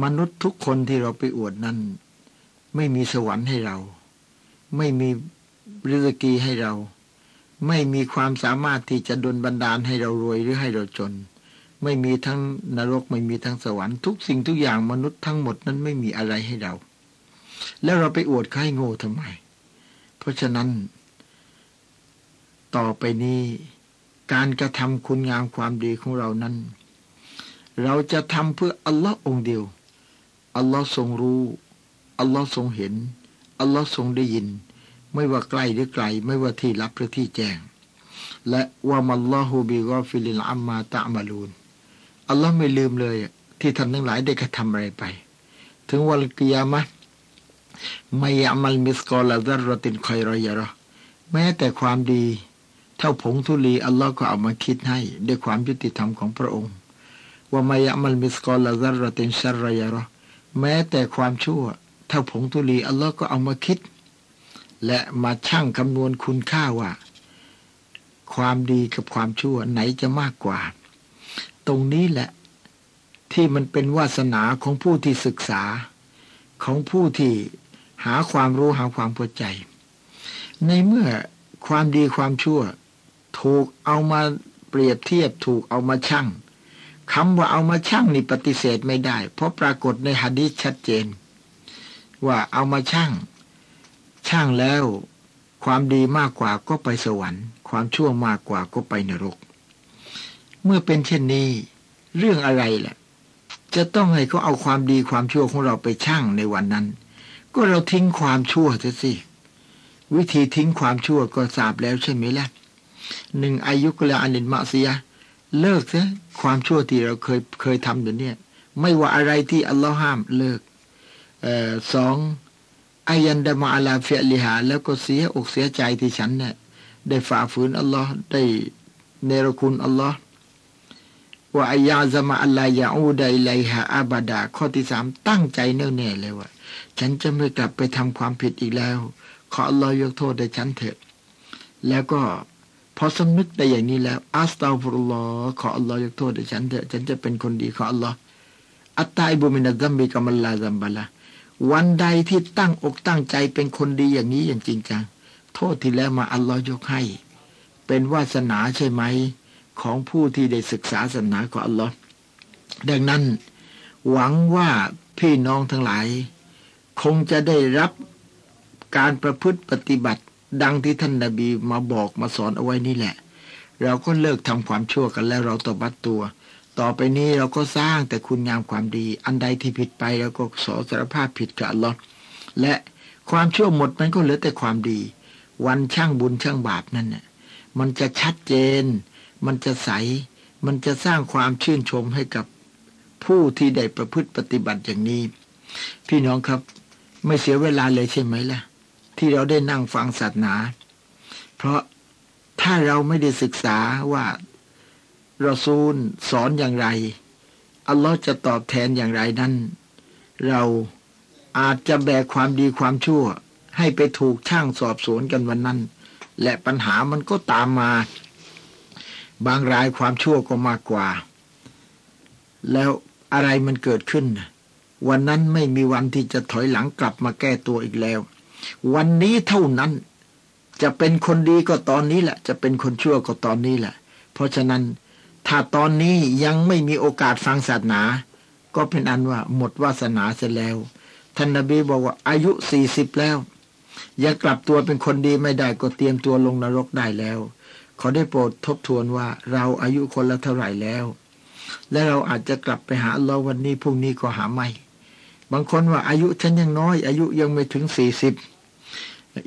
A: มนุษย์ทุกคนที่เราไปอวดนั้น ไม่มีสวรรค์ให้เรา ไม่มีริสกีให้เรา ไม่มีความสามารถที่จะดลบันดาลให้เรารวยหรือให้เราจน ไม่มีทั้งนรกไม่มีทั้งสวรรค์ทุกสิ่งทุกอย่างมนุษย์ทั้งหมดนั้นไม่มีอะไรให้เรา แล้วเราไปอวดใครโง่ทำไม เพราะฉะนั้น ต่อไปนี้การกระทำคุณงามความดีของเรานั้น เราจะทำเพื่ออัลลอฮ์องเดียวอัลลอฮ์ทรงรู้ อัลลอฮ์ทรงเห็น อัลลอฮ์ทรงได้ยิน ไม่ว่าใกล้หรือไกล ไม่ว่าที่ลับหรือที่แจ้ง และ وما الله بغافل عما تعملون อัลลอฮ์ไม่ลืมเลย ที่ท่านทั้งหลายได้กระทำอะไรไป ถึงวันกิยามะไม่ยามัลมิสกอลาซารตินคอยรอยรอแม้แต่ความดี เท่าผงทุลีอัลลอฮ์ก็เอามาคิดให้ ด้วยความยุติธรรมของพระองค์ ว่ามายะมัลมิสกอลาซารตินชารยารอแม้แต่ความชั่ว เท่าผงทุลีอัลลอฮ์ก็เอามาคิด และมาชั่งคำนวณคุณค่าว่า ความดีกับความชั่วไหนจะมากกว่า ตรงนี้แหละ ที่มันเป็นวาสนาของผู้ที่ศึกษา ของผู้ที่หาความรู้หาความเข้าใจ ในเมื่อความดีความชั่ว ถูกเอามาเปรียบเทียบถูกเอามาชั่งคำว่าเอามาชั่งนี่ปฏิเสธไม่ได้ เพราะปรากฏในหะดีษชัดเจน ว่าเอามาชั่งช่างแล้ว ความดีมากกว่าก็ไปสวรรค์ ความชั่วมากกว่าก็ไปนรก เมื่อเป็นเช่นนี้ เรื่องอะไรแหละจะต้องให้เขาเอาความดีความชั่วของเราไปชั่งในวันนั้น ก็เราทิ้งความชั่วเสียสิวิธีทิ้งความชั่วก็ทราบแล้วใช่ไหมล่ะหนึ่งอายุกละอันินมาเสียเลิกซะความชั่วที่เราเคยเคยทำอยู่เนี่ย ไม่ว่าอะไรที่อัลลอฮ์ห้ามเลิก สองอายันดามาอาลาเฟียลิหา แล้วก็เสียอกเสียใจที่ฉันเนี่ยได้ฝ่าฝืนอัลลอฮ์ได้เนรคุณอัลลอฮ์وأن يعزم ألا يعود إليها أبدا ข้อที่สามตั้งใจแน่วแน่เลยว่า ฉันจะไม่กลับไปทำความผิดอีกแล้ว ขออัลลอฮ์ยกโทษให้ฉันเถิดแล้วก็พอสำนึกได้อย่างนี้แล้วأستغفر الله ขออัลลอฮ์ยกโทษให้ฉันเถอะ ฉันจะเป็นคนดีขออัลลอฮ์التائب من الذنب كمن لا ذنب له วันใดที่ตั้งอกตั้งใจเป็นคนดีอย่างนี้อย่างจริงจัง โทษที่แล้วมาอัลลอฮ์ยกให้ เป็นวาสนาใช่ไหม ของผู้ที่ได้ศึกษาศาสนาของอัลลอฮ์ดังนั้น หวังว่าพี่น้องทั้งหลาย คงจะได้รับการประพฤติปฏิบัติ ดังที่ท่านนาบีมาบอกมาสอนเอาไว้นี่แหละ เราก็เลิกทำความชั่วกันแล้วเราตบัดตัวต่ ต่อไปนี้เราก็สร้างแต่คุณงามความดี อันใดที่ผิดไปเราก็สอสารภาพผิดกับอัลลอฮ์และความชั่วหมดมันก็เหลือแต่ความดี วันช่างบุญช่างบาปนั่นน่ะมันจะชัดเจน มันจะใส มันจะสร้างความชื่นชมให้กับผู้ที่ได้ประพฤติปฏิบัติอย่างนี้ พี่น้องครับไม่เสียเวลาเลยใช่ไหมล่ะ ที่เราได้นั่งฟังศาสนา เพราะถ้าเราไม่ได้ศึกษาว่า ราซูลสอนอย่างไร อัลลอฮ์จะตอบแทนอย่างไรนั้น เราอาจจะแบกความดีความชั่ว ให้ไปถูกช่างสอบสวนกันวันนั้น และปัญหามันก็ตามมา บางรายความชั่วก็มากกว่า แล้วอะไรมันเกิดขึ้น วันนั้นไม่มีวันที่จะถอยหลังกลับมาแก้ตัวอีกแล้ว วันนี้เท่านั้นจะเป็นคนดีก็ตอนนี้แหละ จะเป็นคนชั่วก็ตอนนี้แหละ เพราะฉะนั้น ถ้าตอนนี้ยังไม่มีโอกาสฟังศาสนา ก็เป็นอันว่าหมดวาสนาเสียแล้ว ท่านนบีบอกว่าอายุสี่สิบแล้ว ยังกลับตัวเป็นคนดีไม่ได้ก็เตรียมตัวลงนรกได้แล้ว ขอได้โปรดทบทวนว่าเราอายุคนละเท่าไหร่แล้ว และเราอาจจะกลับไปหาเราวันนี้พรุ่งนี้ก็หาไม่ บางคนว่าอายุฉันยังน้อย อายุยังไม่ถึงสี่สิบ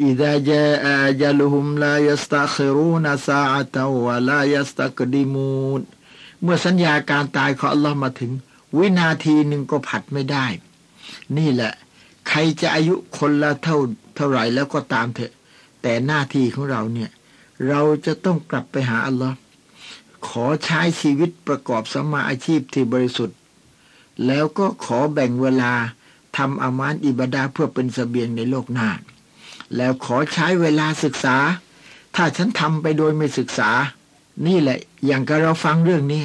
A: อิดะจาอาจลุฮุมลายัสตัครูนซาอัตวะลายัสตักดิมูนเมื่อสัญญาการตายของอัลลอฮ์มาถึง วินาทีหนึ่งก็ผัดไม่ได้ นี่แหละ ใครจะอายุคนละเท่าเท่าไหร่แล้วก็ตามเถอะ แต่หน้าที่ของเราเนี่ย เราจะต้องกลับไปหาอัลลอฮ์ขอใช้ชีวิตประกอบสมาอาชีพที่บริสุทธิ์ แล้วก็ขอแบ่งเวลาทำอามานอิบดาเพื่อเป็นสเสบียงในโลกหน้า แล้วขอใช้เวลาศึกษา ถ้าฉันทำไปโดยไม่ศึกษา นี่แหละ อย่างกับเราฟังเรื่องนี้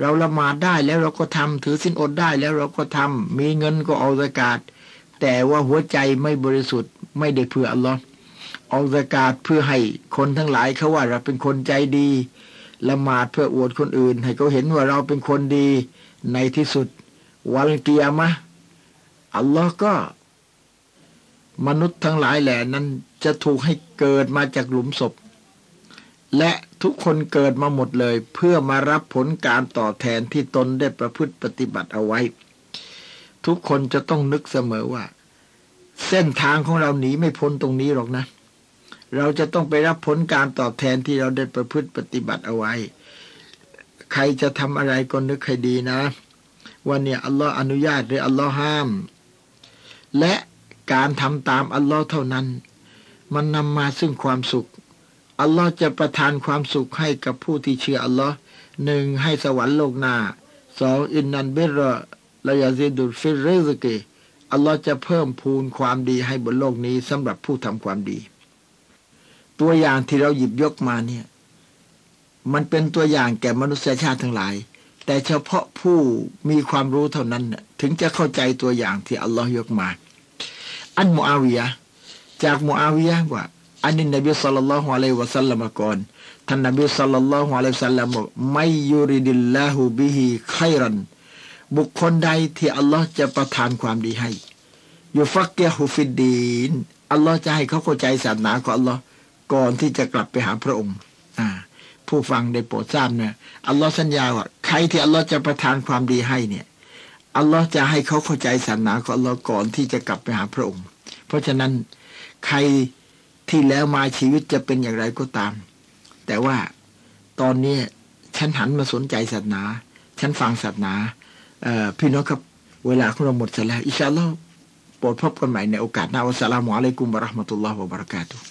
A: เราละหมาดได้แล้วเราก็ทำถือสินอดได้แล้วเราก็ทำมีเงินก็เอาสกาดแต่ว่าหัวใจไม่บริสุทธิ์ไม่ได้เพื่ออัลลอฮ์เอาสกาดเพื่อให้คนทั้งหลายเขาว่าเราเป็นคนใจดีละหมาดเพื่ออวดคนอื่น ให้เขาเห็นว่าเราเป็นคนดีในที่สุด วันเกียร์มะอัลลอฮ์ก็ มนุษย์ทั้งหลายแหล่นั้นจะถูกให้เกิดมาจากหลุมศพ และทุกคนเกิดมาหมดเลย เพื่อมารับผลการต่อแทนที่ตนได้ประพฤติปฏิบัติเอาไว้ ทุกคนจะต้องนึกเสมอว่า เส้นทางของเราหนีไม่พ้นตรงนี้หรอกนะ เราจะต้องไปรับผลการตอบแทนที่เราได้ประพฤติปฏิบัติเอาไว้ ใครจะทำอะไรก็นึกให้ดีนะว่าเนี่ยอัลลอฮ์อนุญาตหรืออัลลอฮ์ห้าม และ การทำตามอัลลอฮ์เท่านั้น มันนำมาซึ่งความสุข อัลลอฮ์จะประทานความสุขให้กับผู้ที่เชื่ออัลลอฮ์หนึ่งให้สวรรค์โลกหน้าสองอินนันเบรลายาซิดุลฟิรเรซเกอัลลอฮ์จะเพิ่มพูนความดีให้บนโลกนี้สำหรับผู้ทำความดี ตัวอย่างที่เราหยิบยกมาเนี่ย มันเป็นตัวอย่างแก่มนุษยชาติทั้งหลาย แต่เฉพาะผู้มีความรู้เท่านั้น ถึงจะเข้าใจตัวอย่างที่อัลลอฮ์ยกมา อันมูอาวิยะจากมูอาวิยะว่า อันนี้นบีสัลลัลลอฮุอะลัยฮิวะสัลลัมก่อนท่านนบีสัลลัลลอฮุอะลัยฮิวะสัลลัมบอกไม่ยูริดิลลาหูบิฮิไครันบุคคลใดที่อัลลอฮ์จะประทานความดีให้ยูฟักเกฮุฟิดดีนอัลลอฮ์จะให้เขาเข้าใจศาสนาของอัลลอฮ์ก่อนที่จะกลับไปหาพระองค์อ่าผู้ฟังได้โปรดทราบเนี่ยอัลลอฮ์สัญญาว่าใครที่อัลลอฮ์จะประทานความดีให้เนี่ย อัลลอฮ์จะให้เขาเข้าใจศาสนาของอัลลอฮ์ก่อนที่จะกลับไปหาพระองค์ เพราะฉะนั้นใครที่แล้วมาชีวิตจะเป็นอย่างไรก็ตาม แต่ว่าตอนนี้ฉันหันมาสนใจศาสนา ฉันฟังศาสนาพี่น้องครับเวลาของเราหมดแล้วอิชาอัลลอฮ์โปรดพบกันใหม่ในโอกาสหน้าอัสสลามุอะลัยกุมบะราะห์มะตุลลอฮ์วะบะเราะกาตุฮ์